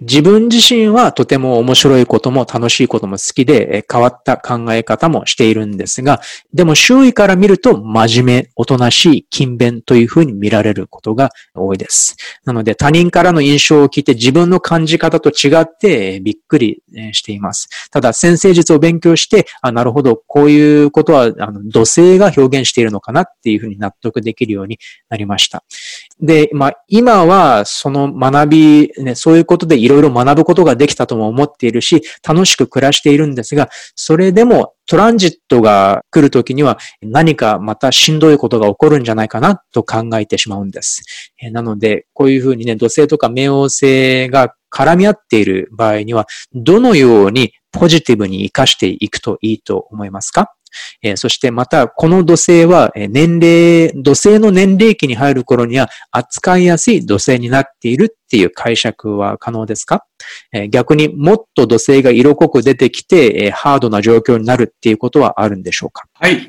自分自身はとても面白いことも楽しいことも好きで変わった考え方もしているんですが、でも周囲から見ると真面目、おとなしい、勤勉というふうに見られることが多いです。なので他人からの印象を聞いて自分の感じ方と違ってびっくりしています。ただ先生術を勉強して、あ、なるほど、こういうことはあの土星が表現しているのかなっていうふうに納得できるようになりました。で、まあ今はその学び、ね、そういうことでいろいろ学ぶことができたとも思っているし、楽しく暮らしているんですが、それでもトランジットが来るときには何かまたしんどいことが起こるんじゃないかなと考えてしまうんです。えなので、こういうふうにね、土星とか冥王星が絡み合っている場合には、どのようにポジティブに活かしていくといいと思いますか？えー、そしてまた、この土星は年齢、土星の年齢期に入る頃には扱いやすい土星になっているっていう解釈は可能ですか、えー、逆にもっと土星が色濃く出てきて、えー、ハードな状況になるっていうことはあるんでしょうか？はい。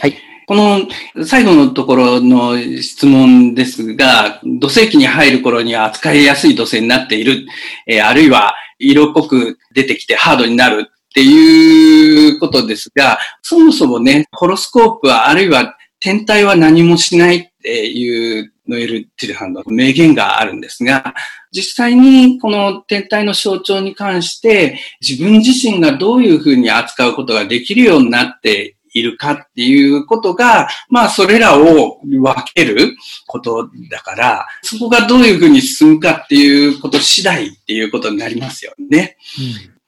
はい。この最後のところの質問ですが、土星期に入る頃には扱いやすい土星になっている、えー、あるいは色濃く出てきてハードになるっていうことですが、そもそもね、ホロスコープは、あるいは天体は何もしないっていうノエル・ティルハンの名言があるんですが、実際にこの天体の象徴に関して自分自身がどういうふうに扱うことができるようになっているかっていうことが、まあそれらを分けることだから、そこがどういうふうに進むかっていうこと次第っていうことになりますよね。うん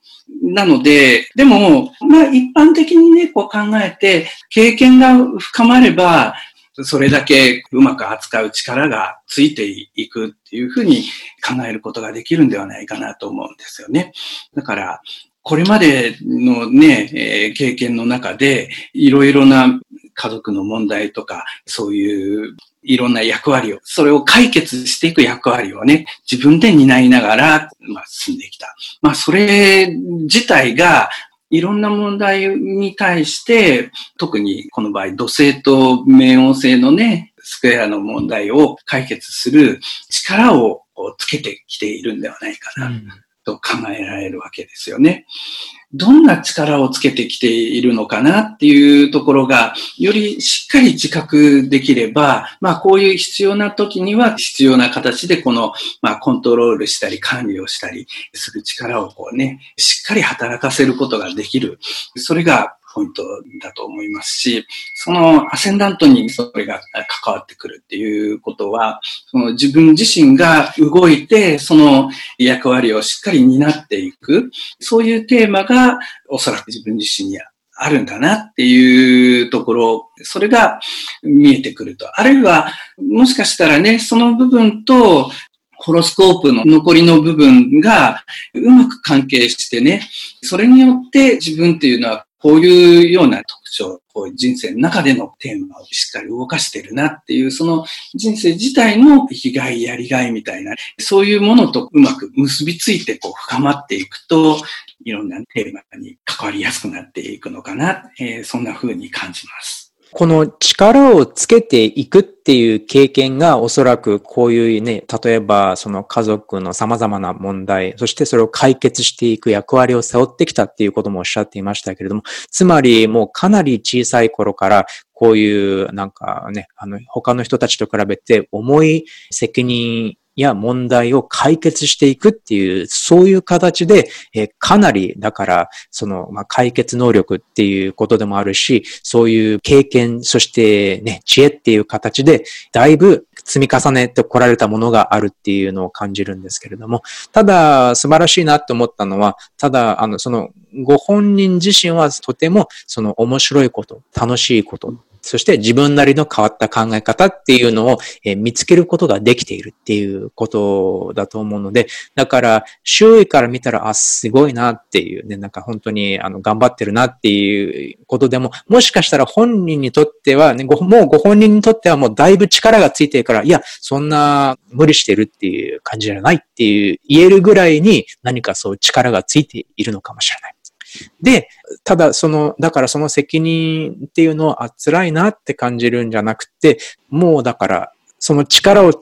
なので、でも、まあ一般的にね、こう考えて、経験が深まれば、それだけうまく扱う力がついていくっていうふうに考えることができるんではないかなと思うんですよね。だから、これまでのね、えー、経験の中で、いろいろな家族の問題とか、そういういろんな役割を、それを解決していく役割をね、自分で担いながら、まあ、進んできた。まあ、それ自体が、いろんな問題に対して、特にこの場合、土星と冥王星のね、スクエアの問題を解決する力をつけてきているんではないかな。うんと考えられるわけですよね。どんな力をつけてきているのかなっていうところが、よりしっかり自覚できれば、まあこういう必要な時には必要な形でこの、まあコントロールしたり管理をしたりする力をこうね、しっかり働かせることができる。それがポイントだと思いますし、そのアセンダントにそれが関わってくるっていうことは、その自分自身が動いて、その役割をしっかり担っていく、そういうテーマがおそらく自分自身にあるんだなっていうところ、それが見えてくると。あるいは、もしかしたらね、その部分と、ホロスコープの残りの部分がうまく関係してね、それによって自分っていうのはこういうような特徴、こう人生の中でのテーマをしっかり動かしてるなっていう、その人生自体の生きがい、やりがいみたいな、そういうものとうまく結びついてこう深まっていくと、いろんなテーマに関わりやすくなっていくのかな、えー、そんな風に感じます。この力をつけていくっていう経験がおそらくこういうね、例えばその家族の様々な問題、そしてそれを解決していく役割を背負ってきたっていうこともおっしゃっていましたけれども、つまりもうかなり小さい頃からこういうなんかね、あの他の人たちと比べて重い責任や問題を解決していくっていう、そういう形で、えかなり、だから、その、まあ、解決能力っていうことでもあるし、そういう経験、そしてね、知恵っていう形で、だいぶ積み重ねてこられたものがあるっていうのを感じるんですけれども、ただ、素晴らしいなって思ったのは、ただ、あの、その、ご本人自身はとても、その面白いこと、楽しいこと、そして自分なりの変わった考え方っていうのを、え見つけることができているっていうことだと思うので、だから周囲から見たら、あ、すごいなっていうね、なんか本当にあの頑張ってるなっていうことでも、もしかしたら本人にとっては、ね、もうご本人にとってはもうだいぶ力がついてるから、いや、そんな無理してるっていう感じじゃないっていう言えるぐらいに何かそう力がついているのかもしれない。で、ただその、だからその責任っていうのは、あ、辛いなって感じるんじゃなくて、もうだから、その力を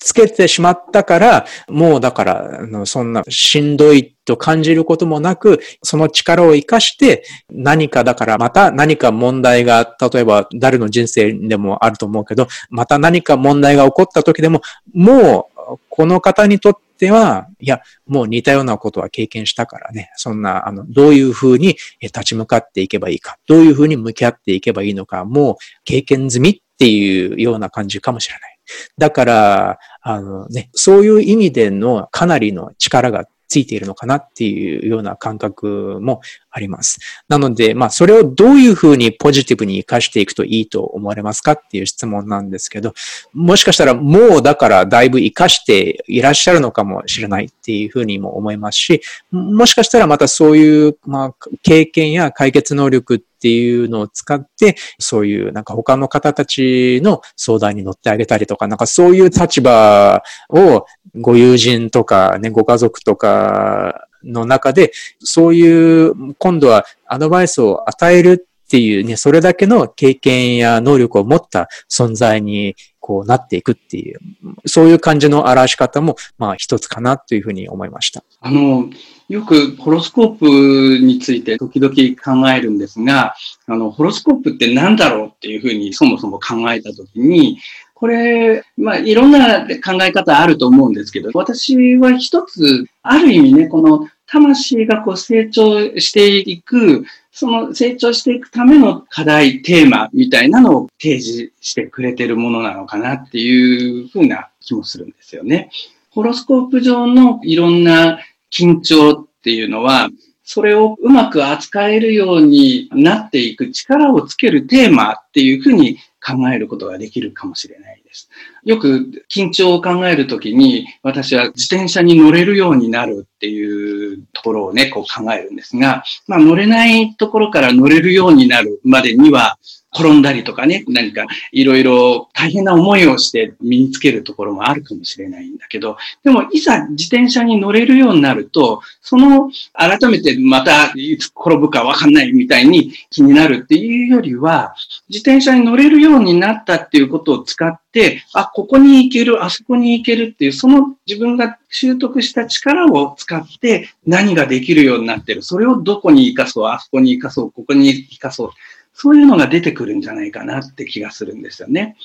つけてしまったから、もうだから、そんなしんどいと感じることもなく、その力を活かして、何かだからまた何か問題が、例えば誰の人生でもあると思うけど、また何か問題が起こった時でも、もうこの方にとっては、いや、もう似たようなことは経験したからね、そんな、あの、どういうふうに立ち向かっていけばいいか、どういうふうに向き合っていけばいいのか、もう経験済みっていうような感じかもしれない。だから、あのね、そういう意味でのかなりの力がついているのかなっていうような感覚もあります。なので、まあ、それをどういうふうにポジティブに活かしていくといいと思われますかっていう質問なんですけど、もしかしたらもうだからだいぶ活かしていらっしゃるのかもしれないっていうふうにも思いますし、もしかしたらまたそういう、まあ、経験や解決能力っっていうのを使って、そういうなんか他の方たちの相談に乗ってあげたりとか、なんかそういう立場をご友人とかね、ご家族とかの中で、そういう今度はアドバイスを与えるっていうね、それだけの経験や能力を持った存在にこうなっていくっていう、そういう感じの表し方も、まあ一つかなというふうに思いました。あの、よくホロスコープについて時々考えるんですが、あの、ホロスコープって何だろうっていうふうにそもそも考えたときに、これ、まあ、いろんな考え方あると思うんですけど、私は一つ、ある意味ね、この魂がこう成長していく、その成長していくための課題、テーマみたいなのを提示してくれてるものなのかなっていうふうな気もするんですよね。ホロスコープ上のいろんな緊張っていうのは、それをうまく扱えるようになっていく力をつけるテーマっていうふうに考えることができるかもしれないです。よく緊張を考えるときに、私は自転車に乗れるようになるっていうところをね、こう考えるんですが、まあ乗れないところから乗れるようになるまでには、転んだりとかね、何かいろいろ大変な思いをして身につけるところもあるかもしれないんだけど、でもいざ自転車に乗れるようになると、その改めてまたいつ転ぶかわかんないみたいに気になるっていうよりは、自転車に乗れるようになったっていうことを使って、あ、ここに行ける、あそこに行けるっていう、その自分が習得した力を使って何ができるようになってる。それをどこに活かそう、あそこに活かそう、ここに活かそう。そういうのが出てくるんじゃないかなって気がするんですよね。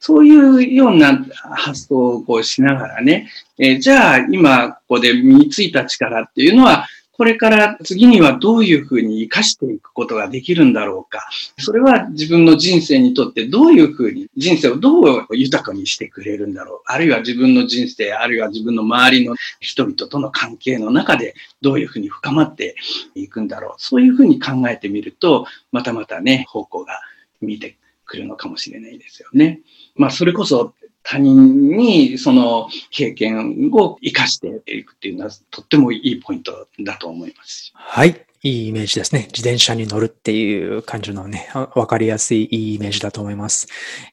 そういうような発想をこうしながらね、えー、じゃあ今ここで身についた力っていうのは、これから次にはどういうふうに活かしていくことができるんだろうか。それは自分の人生にとってどういうふうに、人生をどう豊かにしてくれるんだろう。あるいは自分の人生、あるいは自分の周りの人々との関係の中でどういうふうに深まっていくんだろう。そういうふうに考えてみると、またまたね、方向が見えてくるのかもしれないですよね。まあ、それこそ他人にその経験を活かしていくっていうのはとってもいいポイントだと思います。はい。いいイメージですね。自転車に乗るっていう感じのね、わかりやすいいいイメージだと思います。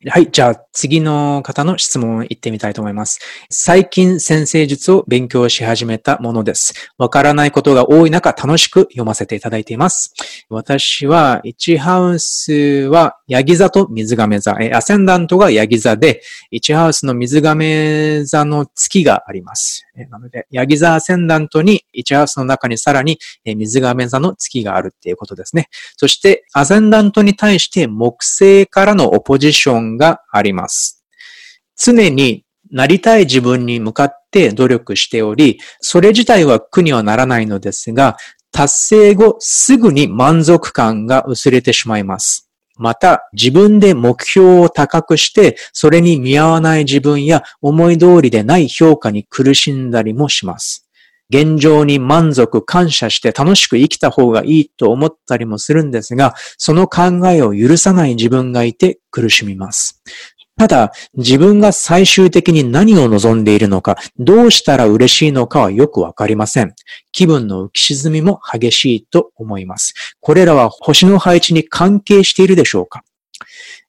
はい。じゃあ次の方の質問行ってみたいと思います。最近先生術を勉強し始めたものです。わからないことが多い中楽しく読ませていただいています。私は1ハウスはヤギ座と水亀座、えアセンダントがヤギ座で、1ハウスの水亀座の月があります。なので、ヤギ座アセンダントに1ハウスの中にさらに水亀座の月があるっていうことですね。そして、アセンダントに対して木星からのオポジションがあります。常になりたい自分に向かって努力しており、それ自体は苦にはならないのですが、達成後すぐに満足感が薄れてしまいます。また、自分で目標を高くして、それに見合わない自分や思い通りでない評価に苦しんだりもします。現状に満足、感謝して楽しく生きた方がいいと思ったりもするんですが、その考えを許さない自分がいて苦しみます。ただ、自分が最終的に何を望んでいるのか、どうしたら嬉しいのかはよくわかりません。気分の浮き沈みも激しいと思います。これらは星の配置に関係しているでしょうか？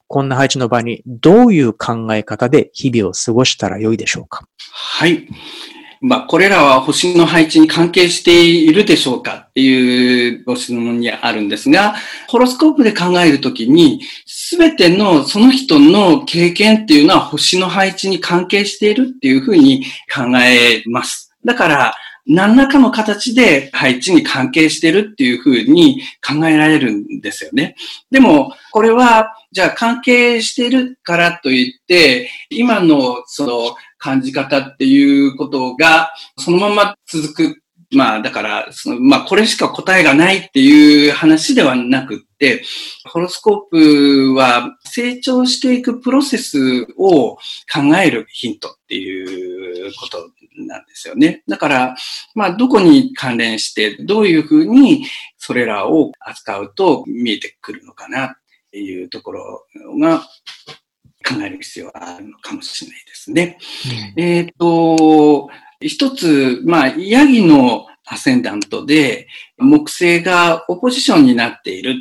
こんな配置の場にどういう考え方で日々を過ごしたらよいでしょうか？はい。まあ、これらは星の配置に関係しているでしょうかっていうご質問にあるんですが、ホロスコープで考えるときに、すべてのその人の経験っていうのは星の配置に関係しているっていうふうに考えます。だから、何らかの形で配置に関係してるっていうふうに考えられるんですよね。でも、これは、じゃあ関係してるからといって、今のその感じ方っていうことが、そのまま続く。まあ、だから、その、まあ、これしか答えがないっていう話ではなくって、ホロスコープは成長していくプロセスを考えるヒントっていうことなんですよね。だから、まあ、どこに関連して、どういうふうにそれらを扱うと見えてくるのかなっていうところが、考える必要があるのかもしれないですね。うん、えっ、と、一つ、まあ、ヤギのアセンダントで、木星がオポジションになっている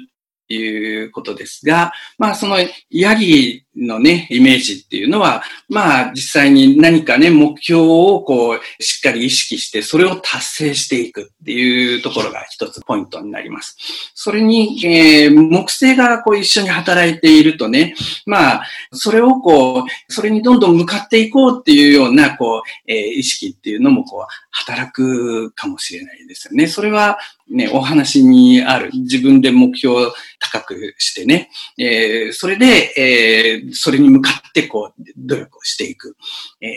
いうことですが、まあそのヤギのね、イメージっていうのは、まあ実際に何かね、目標をこう、しっかり意識して、それを達成していくっていうところが一つポイントになります。それに、えー、木星がこう一緒に働いているとね、まあ、それをこう、それにどんどん向かっていこうっていうような、こう、えー、意識っていうのもこう、働くかもしれないですよね。それはね、お話にある。自分で目標を高くしてね、えー、それで、えー、それに向かってこう、努力をしていく。えー、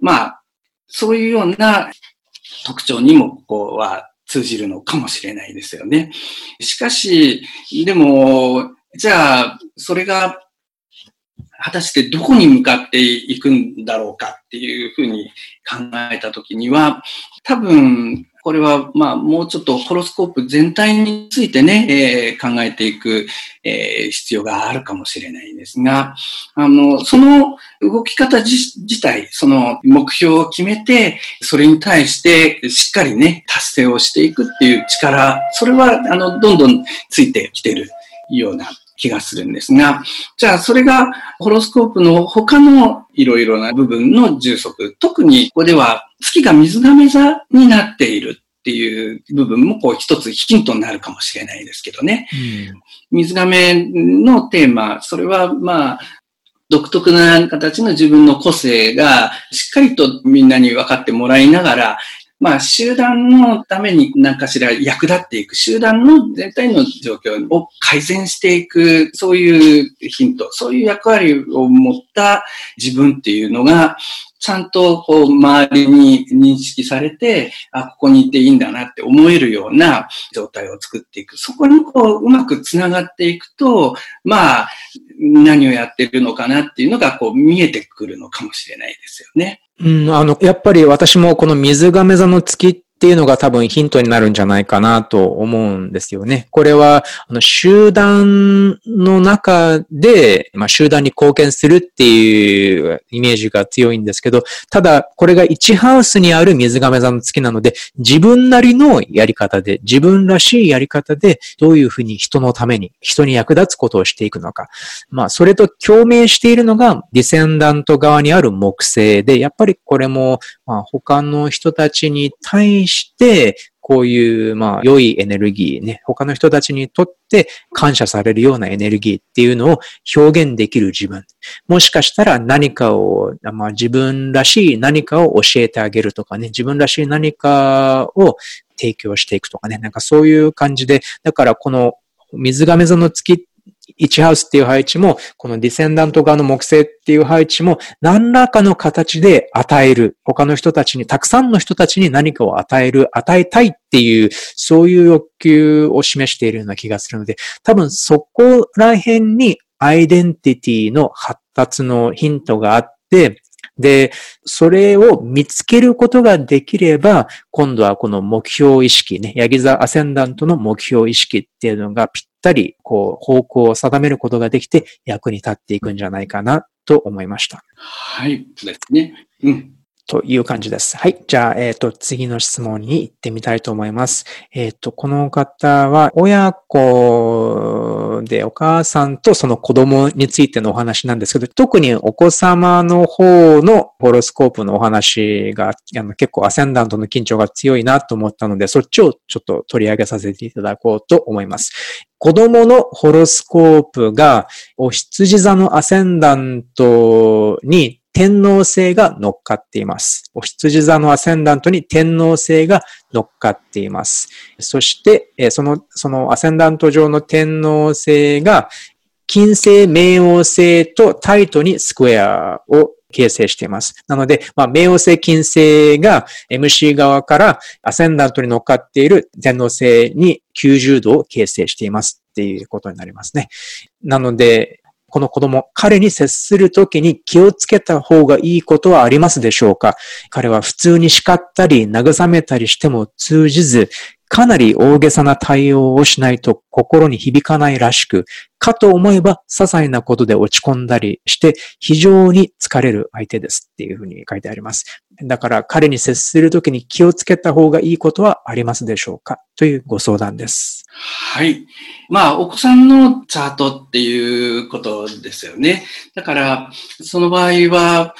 まあ、そういうような特徴にも、ここは通じるのかもしれないですよね。しかし、でも、じゃあ、それが、果たしてどこに向かっていくんだろうかっていうふうに考えたときには、多分、これは、まあ、もうちょっとホロスコープ全体についてね、えー、考えていく、えー、必要があるかもしれないですが、あの、その動き方自体、その目標を決めて、それに対してしっかりね、達成をしていくっていう力、それは、あの、どんどんついてきてるような気がするんですが、じゃあそれがホロスコープの他のいろいろな部分の充足、特にここでは月が水亀座になっているっていう部分もこう一つヒントになるかもしれないですけどね。うん、水亀のテーマ、それはまあ、独特な形の自分の個性がしっかりとみんなに分かってもらいながら、まあ、集団のために何かしら役立っていく、集団の全体の状況を改善していく、そういうヒント、そういう役割を持った自分っていうのが、ちゃんとこう周りに認識されて、あ、ここにいていいんだなって思えるような状態を作っていく。そこにこううまくつながっていくと、まあ、何をやってるのかなっていうのがこう見えてくるのかもしれないですよね。うん、あの、やっぱり私もこの水亀座の月っっていうのが多分ヒントになるんじゃないかなと思うんですよね。これは、あの、集団の中で、まあ、集団に貢献するっていうイメージが強いんですけど、ただ、これが1ハウスにある水亀座の月なので、自分なりのやり方で、自分らしいやり方で、どういうふうに人のために、人に役立つことをしていくのか。まあ、それと共鳴しているのが、ディセンダント側にある木星で、やっぱりこれも、まあ、他の人たちに対して、こういう、まあ、良いエネルギーね、他の人たちにとって感謝されるようなエネルギーっていうのを表現できる自分。もしかしたら何かを、まあ、自分らしい何かを教えてあげるとかね、自分らしい何かを提供していくとかね、なんかそういう感じで、だからこの水亀座の月っ1ハウスっていう配置も、このディセンダント側の木星っていう配置も、何らかの形で与える。他の人たちに、たくさんの人たちに何かを与える、与えたいっていう、そういう欲求を示しているような気がするので、多分そこら辺にアイデンティティの発達のヒントがあって、で、それを見つけることができれば、今度はこの目標意識ね、ヤギ座アセンダントの目標意識っていうのがぴったり、こう、方向を定めることができて役に立っていくんじゃないかなと思いました。はい、ですね。うん。という感じです。はい。じゃあ、えっ、ー、と、次の質問に行ってみたいと思います。えっ、ー、と、この方は、親子でお母さんとその子供についてのお話なんですけど、特にお子様の方のホロスコープのお話が、あの結構アセンダントの緊張が強いなと思ったので、そっちをちょっと取り上げさせていただこうと思います。子供のホロスコープが、お羊座のアセンダントに天皇星が乗っかっています。お羊座のアセンダントに天皇星が乗っかっています。そして、その、そのアセンダント上の天皇星が、金星、冥王星とタイトにスクエアを形成しています。なので、まあ、冥王星、金星が MC 側からアセンダントに乗っかっている天皇星に90度を形成していますっていうことになりますね。なので、この子供、彼に接するときに気をつけた方がいいことはありますでしょうか？彼は普通に叱ったり慰めたりしても通じず、かなり大げさな対応をしないと心に響かないらしく、かと思えば些細なことで落ち込んだりして非常に疲れる相手ですっていうふうに書いてあります。だから彼に接するときに気をつけた方がいいことはありますでしょうか？というご相談です。はい。まあ、お子さんのチャートっていうことですよね。だから、その場合は、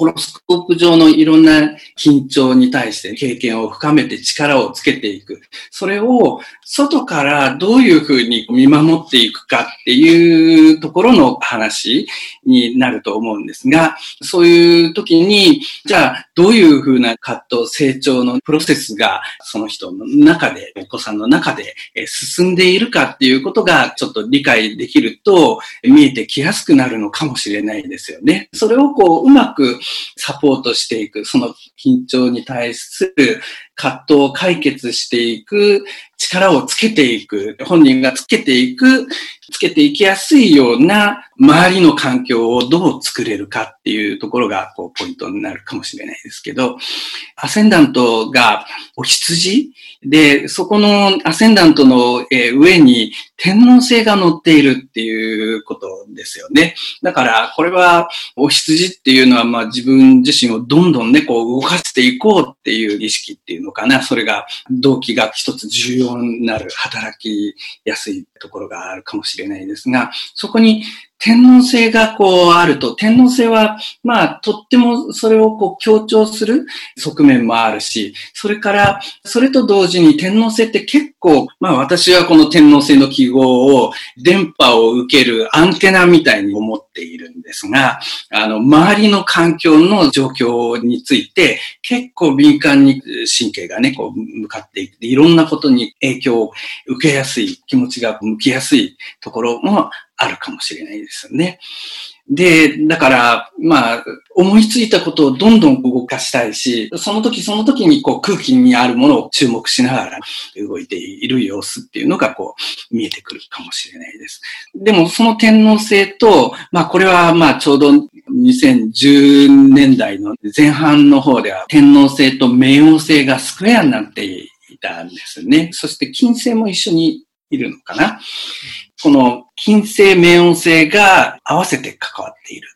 ホロスコープ上のいろんな緊張に対して経験を深めて力をつけていく。それを外からどういうふうに見守っていくかっていうところの話になると思うんですが、そういう時に、じゃあどういうふうな葛藤、成長のプロセスがその人の中で、お子さんの中で進んでいるかっていうことがちょっと理解できると見えてきやすくなるのかもしれないですよね。それをこううまくサポートしていく、その緊張に対する葛藤を解決していく力をつけていく、本人がつけていく、つけていきやすいような周りの環境をどう作れるかっていうところがこうポイントになるかもしれないですけど、アセンダントがお羊？で、そこのアセンダントの上に天皇星が乗っているっていうことですよね。だから、これはお羊っていうのは、まあ自分自身をどんどんね、こう動かしていこうっていう意識っていうのかな。それが動機が一つ重要になる、働きやすいところがあるかもしれないですが、そこに天皇制がこうあると、天皇制は、まあ、とってもそれをこう強調する側面もあるし、それから、それと同時に天皇制って結構、まあ私はこの天皇制の記号を電波を受けるアンテナみたいに思っているんですが、あの、周りの環境の状況について結構敏感に神経がね、こう向かっていって、いろんなことに影響を受けやすい、気持ちが向きやすいところもあるかもしれないですよね。で、だから、まあ、思いついたことをどんどん動かしたいし、その時その時にこう空気にあるものを注目しながら動いている様子っていうのがこう見えてくるかもしれないです。でもその天皇制と、まあこれはまあちょうど2010年代の前半の方では天皇制と冥王制がスクエアになっていたんですね。そして金星も一緒にいるのかな。この金星、冥王星が合わせて関わっている。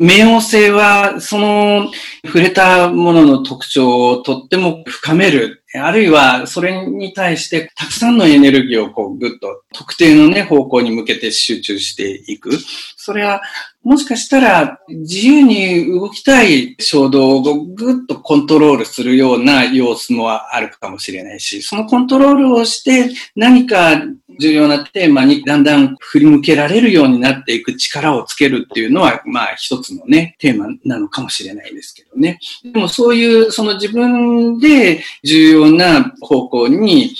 冥王星は、その触れたものの特徴をとっても深める。あるいは、それに対してたくさんのエネルギーをこうぐっと特定のね、方向に向けて集中していく。それは、もしかしたら自由に動きたい衝動をぐっとコントロールするような様子もあるかもしれないし、そのコントロールをして何か重要なテーマにだんだん振り向けられるようになっていく力をつけるっていうのは、まあ一つのね、テーマなのかもしれないですけどね。でもそういう、その自分で重要な方向に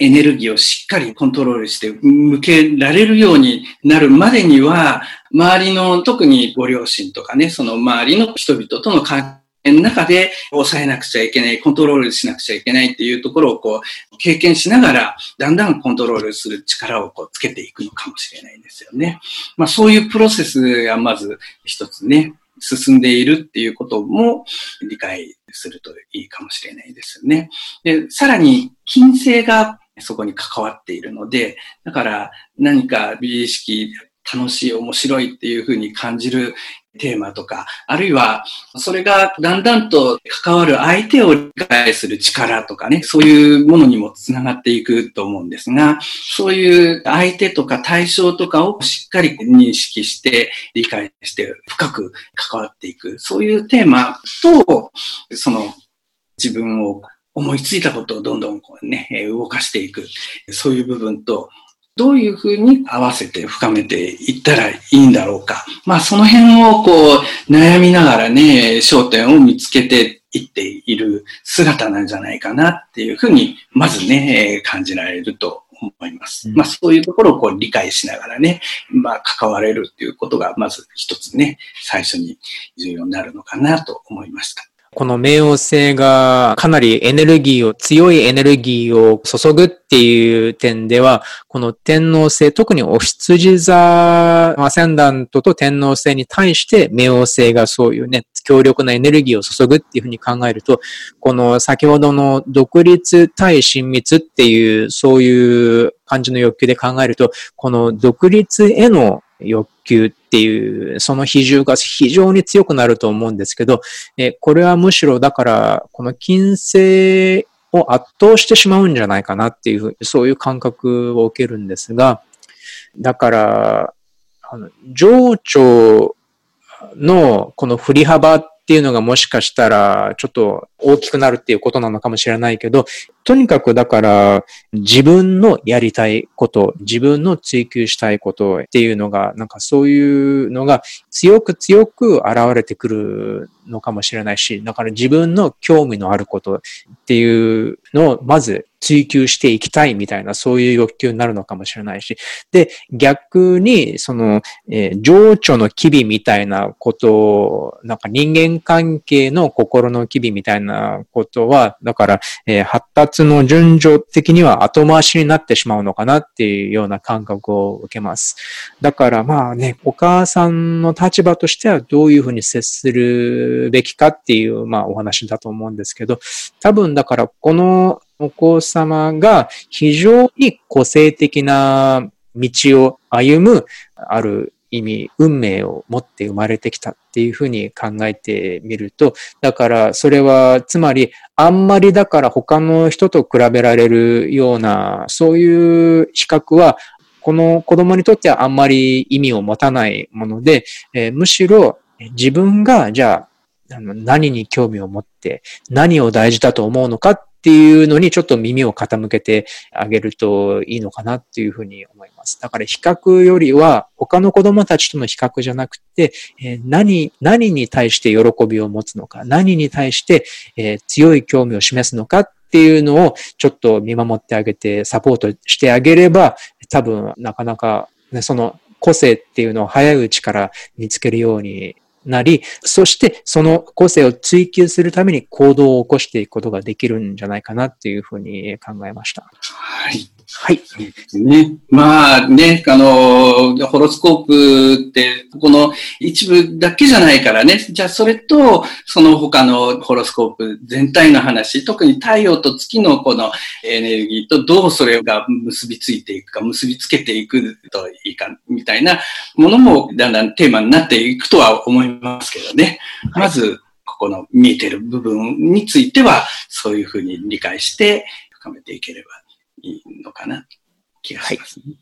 エネルギーをしっかりコントロールして向けられるようになるまでには、周りの特にご両親とかね、その周りの人々との関の中で抑えなくちゃいけない、コントロールしなくちゃいけないっていうところをこう経験しながら、だんだんコントロールする力をこうつけていくのかもしれないですよね。まあそういうプロセスがまず一つね、進んでいるっていうことも理解するといいかもしれないですよね。で、さらに、金星がそこに関わっているので、だから何か美意識楽しい、面白いっていうふうに感じるテーマとか、あるいは、それがだんだんと関わる相手を理解する力とかね、そういうものにもつながっていくと思うんですが、そういう相手とか対象とかをしっかり認識して理解して深く関わっていく、そういうテーマと、その自分を思いついたことをどんどんこうね、動かしていく、そういう部分と、どういうふうに合わせて深めていったらいいんだろうか。まあその辺をこう悩みながらね、焦点を見つけていっている姿なんじゃないかなっていうふうに、まずね、感じられると思います。まあそういうところをこう理解しながらね、まあ関われるっていうことがまず一つね、最初に重要になるのかなと思いました。この冥王星がかなりエネルギーを、強いエネルギーを注ぐっていう点では、この天王星、特にお羊座アセンダントと天王星に対して冥王星がそういうね、強力なエネルギーを注ぐっていうふうに考えると、この先ほどの独立対親密っていう、そういう感じの欲求で考えると、この独立への欲求っていう、その比重が非常に強くなると思うんですけど、えこれはむしろだから、この金星を圧倒してしまうんじゃないかなっていう、そういう感覚を受けるんですが、だから、あの情緒のこの振り幅っっていうのがもしかしたらちょっと大きくなるっていうことなのかもしれないけど、とにかくだから自分のやりたいこと、自分の追求したいことっていうのが、なんかそういうのが強く強く現れてくるのかもしれないし、だから自分の興味のあることっていうのをまず追求していきたいみたいなそういう欲求になるのかもしれないし、で、逆にその、えー、情緒の機微みたいなことを、なんか人間関係の心の機微みたいなことは、だから、えー、発達の順序的には後回しになってしまうのかなっていうような感覚を受けます。だからまあね、お母さんの立場としてはどういうふうに接するべきかっていう、まあお話だと思うんですけど、多分だからこのお子様が非常に個性的な道を歩むある意味、運命を持って生まれてきたっていうふうに考えてみると、だからそれは、つまり、あんまりだから他の人と比べられるような、そういう比較は、この子供にとってはあんまり意味を持たないもので、えー、むしろ自分が、じゃあ、何に興味を持って、何を大事だと思うのかっっていうのにちょっと耳を傾けてあげるといいのかなっていうふうに思います。だから比較よりは他の子供たちとの比較じゃなくて、え、何、何に対して喜びを持つのか、何に対して、え、強い興味を示すのかっていうのをちょっと見守ってあげてサポートしてあげれば多分なかなか、ね、その個性っていうのを早いうちから見つけるようになり、そしてその個性を追求するために行動を起こしていくことができるんじゃないかなっていうふうに考えました。はい。はい。ね。まあね、あの、ホロスコープって、この一部だけじゃないからね。じゃあそれと、その他のホロスコープ全体の話、特に太陽と月のこのエネルギーとどうそれが結びついていくか、結びつけていくといいか、みたいなものもだんだんテーマになっていくとは思いますけどね。まず、ここの見えてる部分については、そういうふうに理解して深めていければいいのかな？気がしますね。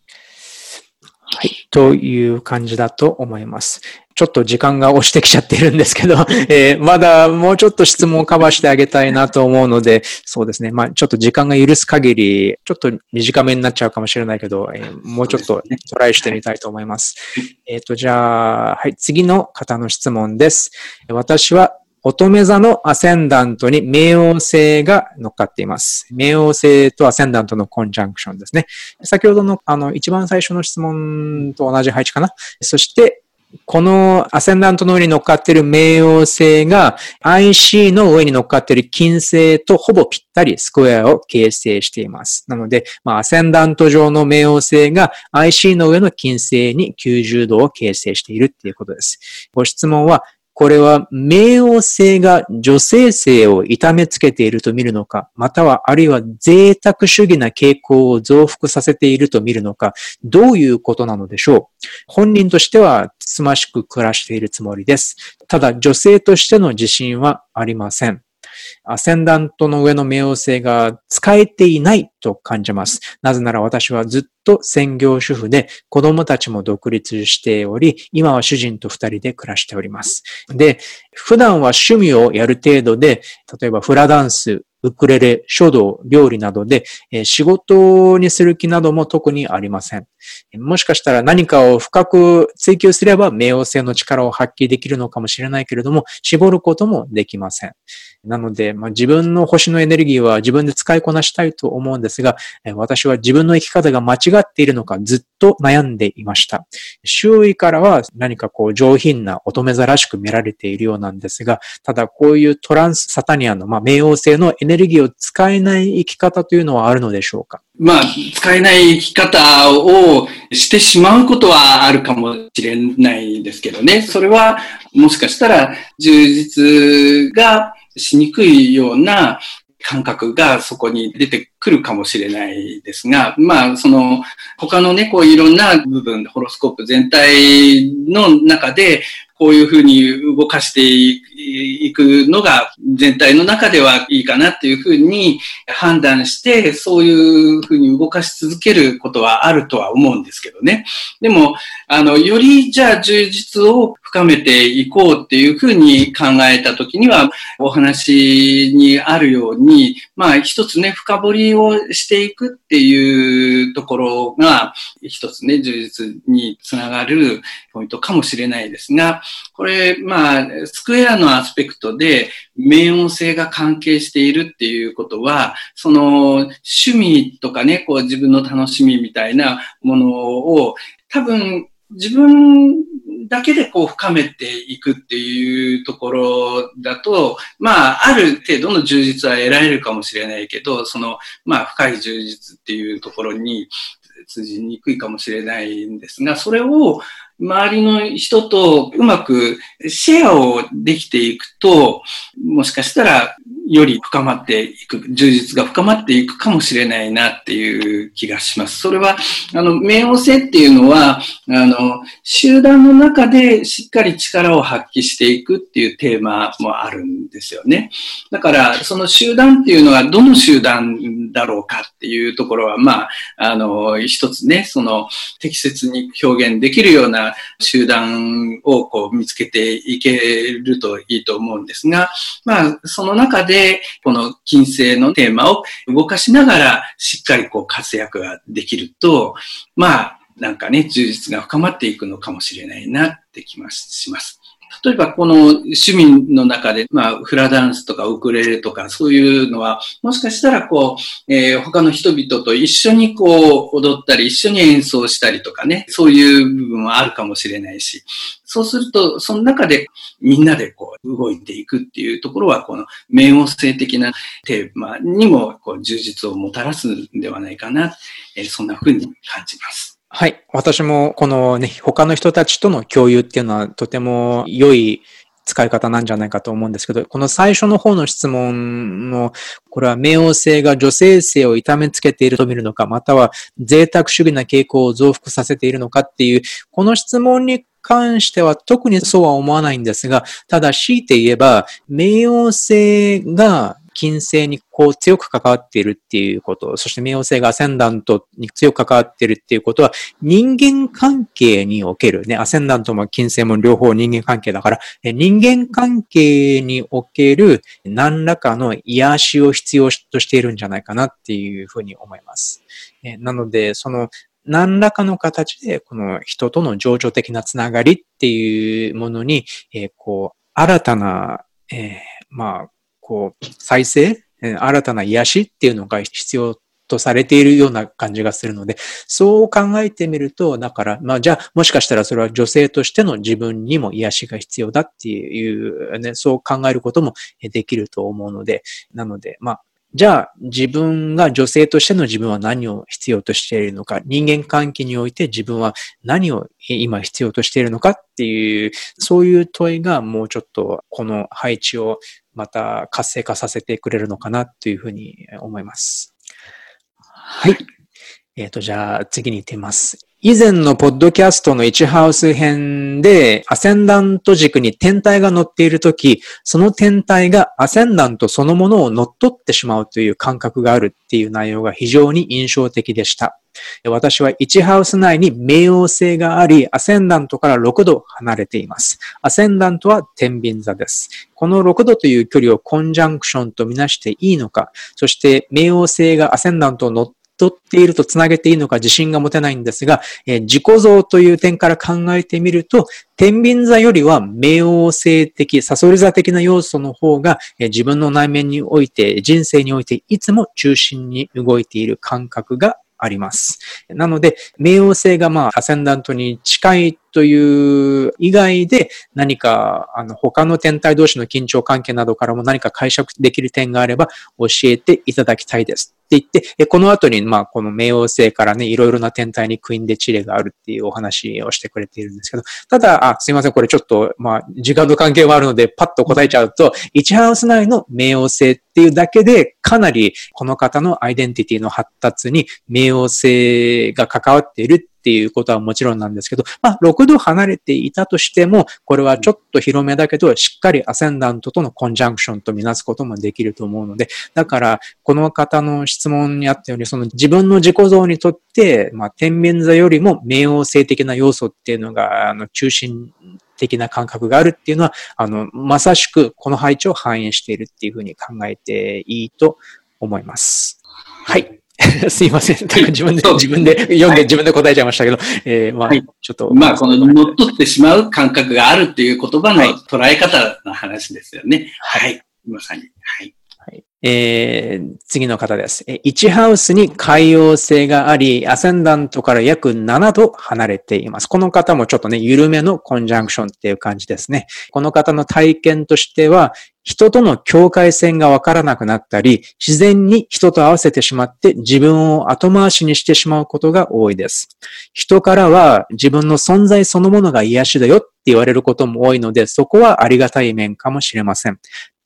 はい。という感じだと思います。ちょっと時間が押してきちゃってるんですけど、えー、まだもうちょっと質問をカバーしてあげたいなと思うので、そうですね。まあちょっと時間が許す限り、ちょっと短めになっちゃうかもしれないけど、えー、もうちょっとトライしてみたいと思います。すね、えっ、と、じゃあ、はい、次の方の質問です。私は乙女座のアセンダントに冥王星が乗っかっています。冥王星とアセンダントのコンジャンクションですね。先ほどのあの一番最初の質問と同じ配置かな。そして、このアセンダントの上に乗っかっている冥王星が IC の上に乗っかっている金星とほぼぴったりスクエアを形成しています。なので、まあ、アセンダント上の冥王星が IC の上の金星に90度を形成しているっていうことです。ご質問は、これは冥王星が女性性を痛めつけていると見るのか、またはあるいは贅沢主義な傾向を増幅させていると見るのか、どういうことなのでしょう？本人としてはつつましく暮らしているつもりです。ただ女性としての自信はありません。アセンダントの上の冥王星が使えていないと感じます。なぜなら私はずっと専業主婦で子供たちも独立しており、今は主人と二人で暮らしております。で、普段は趣味をやる程度で、例えばフラダンス、ウクレレ、書道、料理などで、え仕事にする気なども特にありません。もしかしたら何かを深く追求すれば冥王星の力を発揮できるのかもしれないけれども、絞ることもできません。なので、まあ、自分の星のエネルギーは自分で使いこなしたいと思うんですですが、私は自分の生き方が間違っているのかずっと悩んでいました。周囲からは何かこう上品な乙女座らしく見られているようなんですが、ただこういうトランスサタニアの、まあ、冥王星のエネルギーを使えない生き方というのはあるのでしょうか？まあ、使えない生き方をしてしまうことはあるかもしれないですけどね。それは、もしかしたら、充実がしにくいような感覚がそこに出てくるかもしれないですが、まあ、その、他のね、こういろんな部分、ホロスコープ全体の中で、こういうふうに動かしていくのが全体の中ではいいかなっていうふうに判断して、そういうふうに動かし続けることはあるとは思うんですけどね。でも、あの、よりじゃあ充実を深めていこうっていうふうに考えたときには、お話にあるように、まあ一つね、深掘りをしていくっていうところが、一つね、充実につながるポイントかもしれないですが、これ、まあ、スクエアのアスペクトで、冥王星が関係しているっていうことは、その、趣味とかね、こう自分の楽しみみたいなものを、多分、自分だけでこう深めていくっていうところだと、まあ、ある程度の充実は得られるかもしれないけど、その、まあ、深い充実っていうところに通じにくいかもしれないんですが、それを周りの人とうまくシェアをできていくと、もしかしたらより深まっていく、充実が深まっていくかもしれないなっていう気がします。それは、あの、冥王星っていうのは、あの、集団の中でしっかり力を発揮していくっていうテーマもあるんですよね。だから、その集団っていうのはどの集団だろうかっていうところは、まあ、あの、一つね、その、適切に表現できるような集団をこう見つけていけるといいと思うんですが、まあ、その中で、で、この金星のテーマを動かしながら、しっかりこう活躍ができると、まあ、なんかね、充実が深まっていくのかもしれないなって気がします。例えばこの趣味の中で、まあ、フラダンスとかウクレレとかそういうのは、もしかしたらこう、えー、他の人々と一緒にこう踊ったり、一緒に演奏したりとかね、そういう部分はあるかもしれないし、そうすると、その中でみんなでこう動いていくっていうところは、この冥王星的なテーマにもこう充実をもたらすんではないかな、えー、そんな風に感じます。はい。私もこのね、他の人たちとの共有っていうのはとても良い使い方なんじゃないかと思うんですけど、この最初の方の質問の、これは冥王星が女性性を痛めつけていると見るのか、または贅沢主義な傾向を増幅させているのかっていう、この質問に関しては特にそうは思わないんですが、ただ強いて言えば、冥王星が金星にこう強く関わっているっていうこと、そして冥王星がアセンダントに強く関わっているっていうことは、人間関係におけるね、アセンダントも金星も両方人間関係だから、人間関係における何らかの癒しを必要としているんじゃないかなっていうふうに思います。なので、その何らかの形で、この人との情緒的なつながりっていうものに、えー、こう、新たな、えー、まあ、こう、再生、新たな癒しっていうのが必要とされているような感じがするので、そう考えてみると、だから、まあじゃあ、もしかしたらそれは女性としての自分にも癒しが必要だっていうね、そう考えることもできると思うので、なので、まあ、じゃあ自分が女性としての自分は何を必要としているのか、人間関係において自分は何を今必要としているのかっていう、そういう問いがもうちょっとこの配置をまた活性化させてくれるのかなというふうに思います。はい。えっ、ー、と、じゃあ次に行ってみます。以前のポッドキャストの1ハウス編で、アセンダント軸に天体が乗っているとき、その天体がアセンダントそのものを乗っ取ってしまうという感覚があるっていう内容が非常に印象的でした。私は1ハウス内に冥王星があり、アセンダントから6度離れています。アセンダントは天秤座です。この6度という距離をコンジャンクションとみなしていいのか、そして冥王星がアセンダントを乗っ取っているとつなげていいのか自信が持てないんですが、えー、自己像という点から考えてみると、天秤座よりは冥王星的、サソリ座的な要素の方が、えー、自分の内面において、人生においていつも中心に動いている感覚があります。なので、冥王星がまあ、アセンダントに近いという以外で何か、あの、他の天体同士の緊張関係などからも何か解釈できる点があれば教えていただきたいです。って言って、この後に、まあ、この冥王星からね、いろいろな天体にクイーンでチレがあるっていうお話をしてくれているんですけど、ただ、あ、すいません、これちょっと、まあ、時間の関係もあるので、パッと答えちゃうと、1ハウス内の冥王星っていうだけで、かなりこの方のアイデンティティの発達に冥王星が関わっているっていうことはもちろんなんですけど、まあ、6度離れていたとしても、これはちょっと広めだけど、しっかりアセンダントとのコンジャンクションとみなすこともできると思うので、だから、この方の質問にあったように、その自分の自己像にとって、まあ、天秤座よりも冥王星的な要素っていうのが、あの、中心的な感覚があるっていうのは、あの、まさしくこの配置を反映しているっていうふうに考えていいと思います。はい。すいません。自分で、自分で読んで自分で答えちゃいましたけど、えー、まあ、ちょっと。まあ、この乗っ取ってしまう感覚があるっていう言葉の捉え方の話ですよね。はい。まさに。はい。えー、次の方です。1ハウスに海洋性があり、アセンダントから約7度離れています。この方もちょっとね、緩めのコンジャンクションっていう感じですね。この方の体験としては、人との境界線がわからなくなったり、自然に人と合わせてしまって自分を後回しにしてしまうことが多いです。人からは自分の存在そのものが癒しだよって言われることも多いので、そこはありがたい面かもしれません。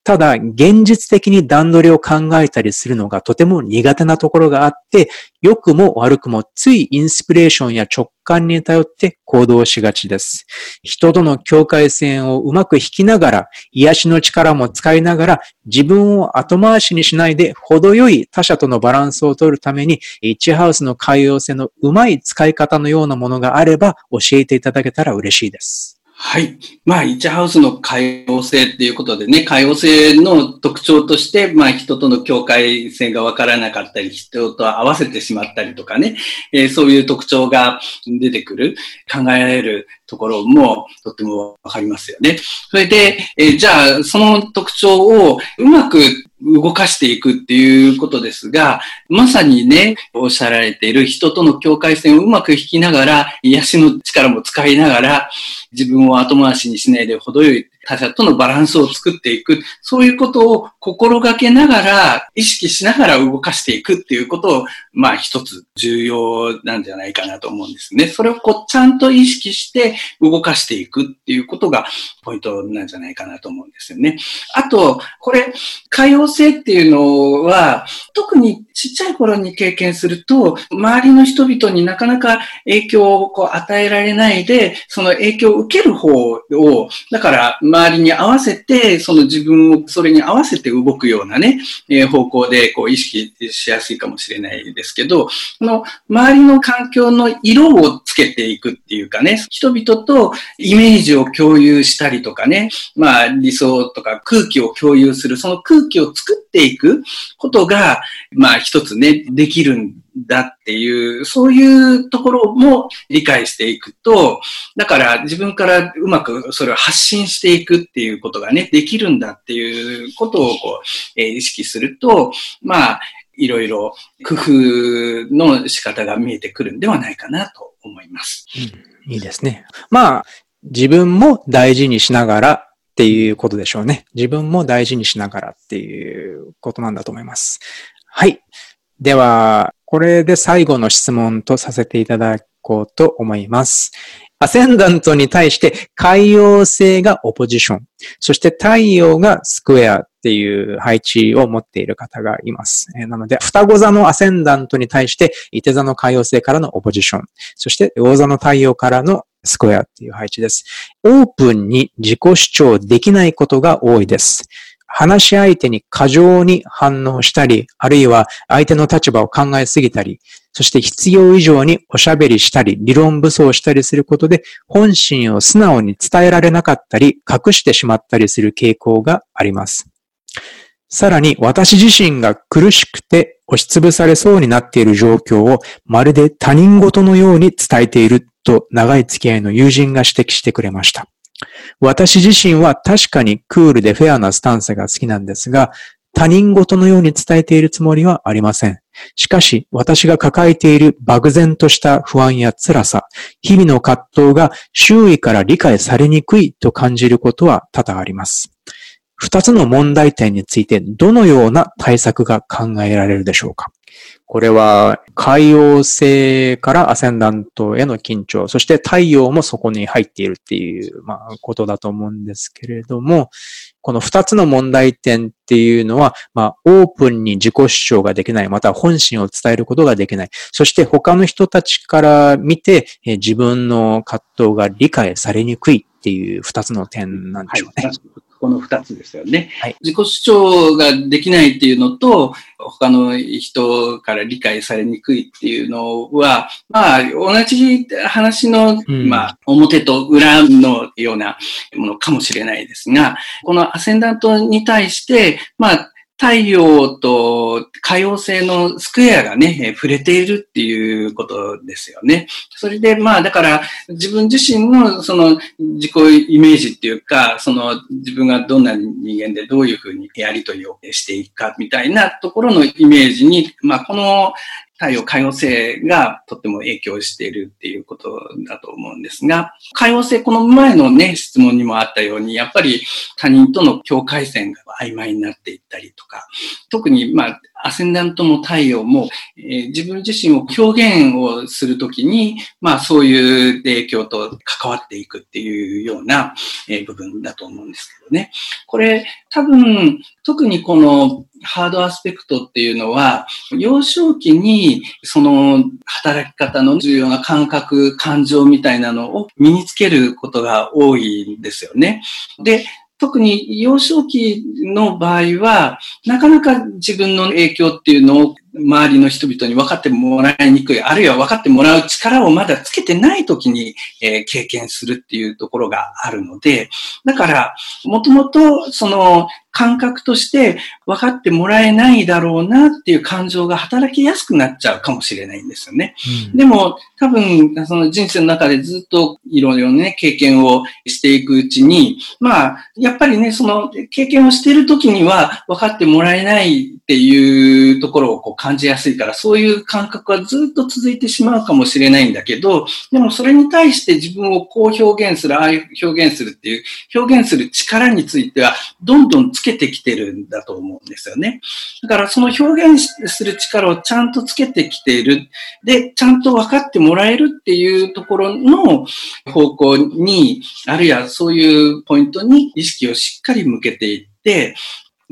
ただ、現実的に段取りを考えたりするのがとても苦手なところがあって、良くも悪くもついインスピレーションや直感に頼って行動しがちです。人との境界線をうまく引きながら、癒しの力も使いながら、自分を後回しにしないで程よい他者とのバランスを取るために、1ハウスの海洋性のうまい使い方のようなものがあれば教えていただけたら嬉しいです。はい。まあ、1ハウスの海洋性っていうことでね、海洋性の特徴として、まあ、人との境界線がわからなかったり、人と合わせてしまったりとかね、えー、そういう特徴が出てくる、考えられるところもとってもわかりますよね。それで、えー、じゃあ、その特徴をうまく動かしていくっていうことですが、まさにね、おっしゃられている人との境界線をうまく引きながら、癒しの力も使いながら、自分を後回しにしないで程よい他者とのバランスを作っていく、そういうことを心がけながら、意識しながら動かしていくっていうことを、まあ一つ重要なんじゃないかなと思うんですね。それをこう、ちゃんと意識して動かしていくっていうことがポイントなんじゃないかなと思うんですよね。あと、これ、海洋性っていうのは、特にちっちゃい頃に経験すると、周りの人々になかなか影響をこう与えられないで、その影響を受ける方を、だから、周りに合わせて、その自分をそれに合わせて動くようなね、えー、方向でこう意識しやすいかもしれないですけど、この周りの環境の色をつけていくっていうかね、人々とイメージを共有したりとかね、まあ理想とか空気を共有する、その空気を作っていくことが、まあ一つね、できるんだっていう、そういうところも理解していくと、だから自分からうまくそれを発信していくっていうことがね、できるんだっていうことをこう、えー、意識すると、まあ、いろいろ工夫の仕方が見えてくるんではないかなと思います。うん、いいですね。まあ、自分も大事にしながら、っていうことでしょうね。自分も大事にしながらっていうことなんだと思います。はい。では、これで最後の質問とさせていただこうと思います。アセンダントに対して海洋星がオポジション、そして太陽がスクエアっていう配置を持っている方がいます。なので、双子座のアセンダントに対して、伊手座の海洋星からのオポジション、そして魚座の太陽からのスクエアっていう配置です。オープンに自己主張できないことが多いです。話し相手に過剰に反応したり、あるいは相手の立場を考えすぎたり、そして必要以上におしゃべりしたり、理論武装したりすることで、本心を素直に伝えられなかったり、隠してしまったりする傾向があります。さらに、私自身が苦しくて押しつぶされそうになっている状況を、まるで他人事のように伝えていると、長い付き合いの友人が指摘してくれました。私自身は確かにクールでフェアなスタンスが好きなんですが、他人事のように伝えているつもりはありません。しかし、私が抱えている漠然とした不安や辛さ、日々の葛藤が周囲から理解されにくいと感じることは多々あります。二つの問題点についてどのような対策が考えられるでしょうか？これは海洋星からアセンダントへの緊張、そして太陽もそこに入っているっていう、まあ、ことだと思うんですけれども、この二つの問題点っていうのは、まあ、オープンに自己主張ができない、また本心を伝えることができない。そして他の人たちから見て、え自分の葛藤が理解されにくいっていう二つの点なんでしょうね。はいこの二つですよね。はい、自己主張ができないっていうのと、他の人から理解されにくいっていうのは、まあ、同じ話の、うん、まあ、表と裏のようなものかもしれないですが、このアセンダントに対して、まあ、太陽と海王星のスクエアがね、触れているっていうことですよね。それで、まあ、だから、自分自身の、その、自己イメージっていうか、その、自分がどんな人間でどういうふうにやりとりをしていくか、みたいなところのイメージに、まあ、この、太陽海洋星がとっても影響しているっていうことだと思うんですが、海洋星、この前のね、質問にもあったように、やっぱり他人との境界線が曖昧になっていったりとか、特に、まあ、アセンダントも太陽も、えー、自分自身を表現をするときに、まあそういう影響と関わっていくっていうような、えー、部分だと思うんですけどね。これ多分、特にこのハードアスペクトっていうのは、幼少期にその働き方の重要な感覚、感情みたいなのを身につけることが多いんですよね。で、特に幼少期の場合は、なかなか自分の影響っていうのを周りの人々に分かってもらいにくい、あるいは分かってもらう力をまだつけてない時に、えー、経験するっていうところがあるので、だから、もともとその感覚として分かってもらえないだろうなっていう感情が働きやすくなっちゃうかもしれないんですよね。うん、でも、多分、その人生の中でずっといろいろね、経験をしていくうちに、まあ、やっぱりね、その経験をしている時には分かってもらえないっていうところをこう感じやすいから、そういう感覚はずっと続いてしまうかもしれないんだけど、でもそれに対して自分をこう表現する、ああいう表現するっていう、表現する力については、どんどんつけてきてるんだと思うんですよね。だからその表現する力をちゃんとつけてきている。で、ちゃんと分かってもらえるっていうところの方向に、あるいはそういうポイントに意識をしっかり向けていって、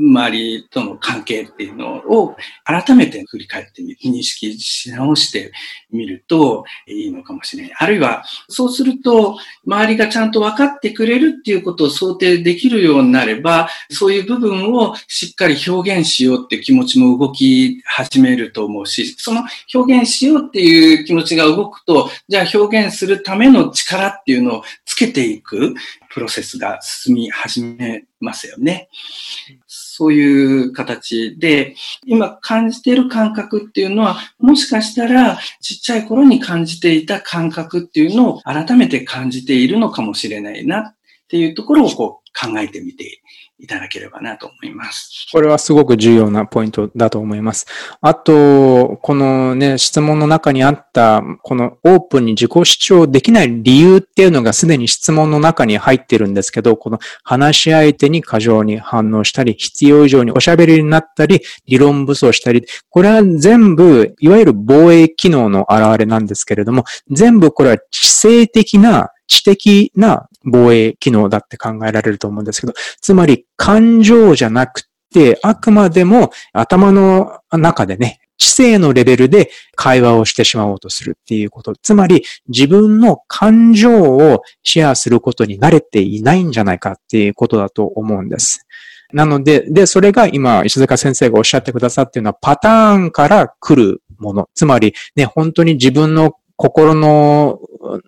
周りとの関係っていうのを改めて振り返ってみる、認識し直してみるといいのかもしれない。あるいは、そうすると、周りがちゃんと分かってくれるっていうことを想定できるようになれば、そういう部分をしっかり表現しようっていう気持ちも動き始めると思うし、その表現しようっていう気持ちが動くと、じゃあ表現するための力っていうのをつけていくプロセスが進み始めますよね。そういう形で、今感じている感覚っていうのは、もしかしたらちっちゃい頃に感じていた感覚っていうのを改めて感じているのかもしれないな。っていうところをこう考えてみていただければなと思います。これはすごく重要なポイントだと思います。あと、このね、質問の中にあった、このオープンに自己主張できない理由っていうのがすでに質問の中に入ってるんですけど、この話し相手に過剰に反応したり、必要以上におしゃべりになったり、理論武装したり、これは全部、いわゆる防衛機能の表れなんですけれども、全部これは知性的な知的な防衛機能だって考えられると思うんですけど、つまり感情じゃなくて、あくまでも頭の中でね、知性のレベルで会話をしてしまおうとするっていうこと。つまり自分の感情をシェアすることに慣れていないんじゃないかっていうことだと思うんです。なので、で、それが今、石塚先生がおっしゃってくださっているのはパターンから来るもの。つまりね、本当に自分の心の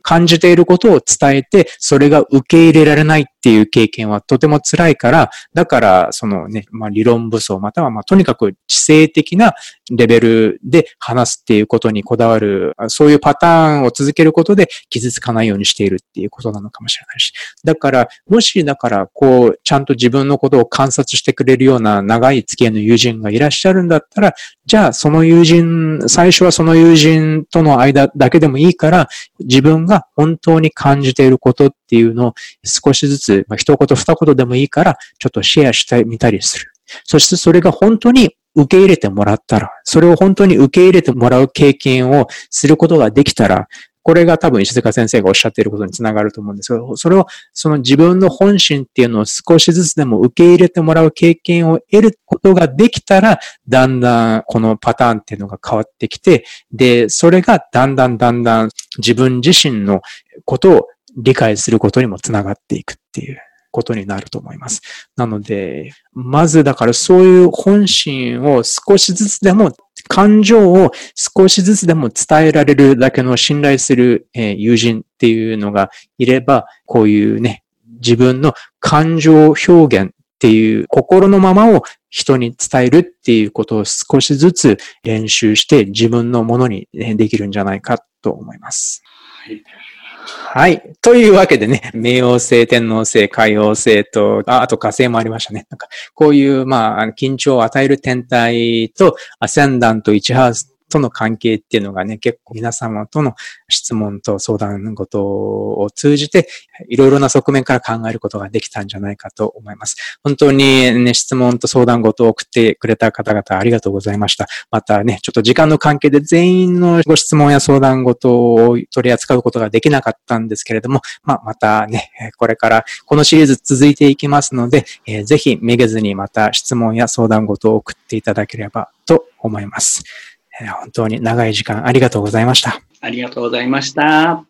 感じていることを伝えて、それが受け入れられないっていう経験はとても辛いから、だから、そのね、まあ理論武装、またはまあとにかく知性的なレベルで話すっていうことにこだわる、そういうパターンを続けることで傷つかないようにしているっていうことなのかもしれないし。だから、もしだから、こう、ちゃんと自分のことを観察してくれるような長い付き合いの友人がいらっしゃるんだったら、じゃあその友人、最初はその友人との間だけでもいいから、自分が本当に感じていることっていうのを少しずつまあ、一言二言でもいいから、ちょっとシェアしてみたりする。そしてそれが本当に受け入れてもらったら、それを本当に受け入れてもらう経験をすることができたら、これが多分石塚先生がおっしゃっていることにつながると思うんですけど、それを、その自分の本心っていうのを少しずつでも受け入れてもらう経験を得ることができたら、だんだんこのパターンっていうのが変わってきて、で、それがだんだんだんだん自分自身のことを理解することにもつながっていくっていう。ことになると思います。なので、まずだからそういう本心を少しずつでも、感情を少しずつでも伝えられるだけの信頼する友人っていうのがいれば、こういうね、自分の感情表現っていう心のままを人に伝えるっていうことを少しずつ練習して自分のものにできるんじゃないかと思います。はいはい。というわけでね、冥王星、天王星、海王星と、ああと火星もありましたね。なんか、こういう、まあ、緊張を与える天体と、アセンダント1ハウスとの関係っていうのがね、結構皆様との質問と相談事を通じて、いろいろな側面から考えることができたんじゃないかと思います。本当にね、質問と相談事を送ってくれた方々ありがとうございました。またね、ちょっと時間の関係で全員のご質問や相談事を取り扱うことができなかったんですけれども、まあ、またね、これからこのシリーズ続いていきますので、えー、ぜひめげずにまた質問や相談事を送っていただければと思います。本当に長い時間ありがとうございました。ありがとうございました。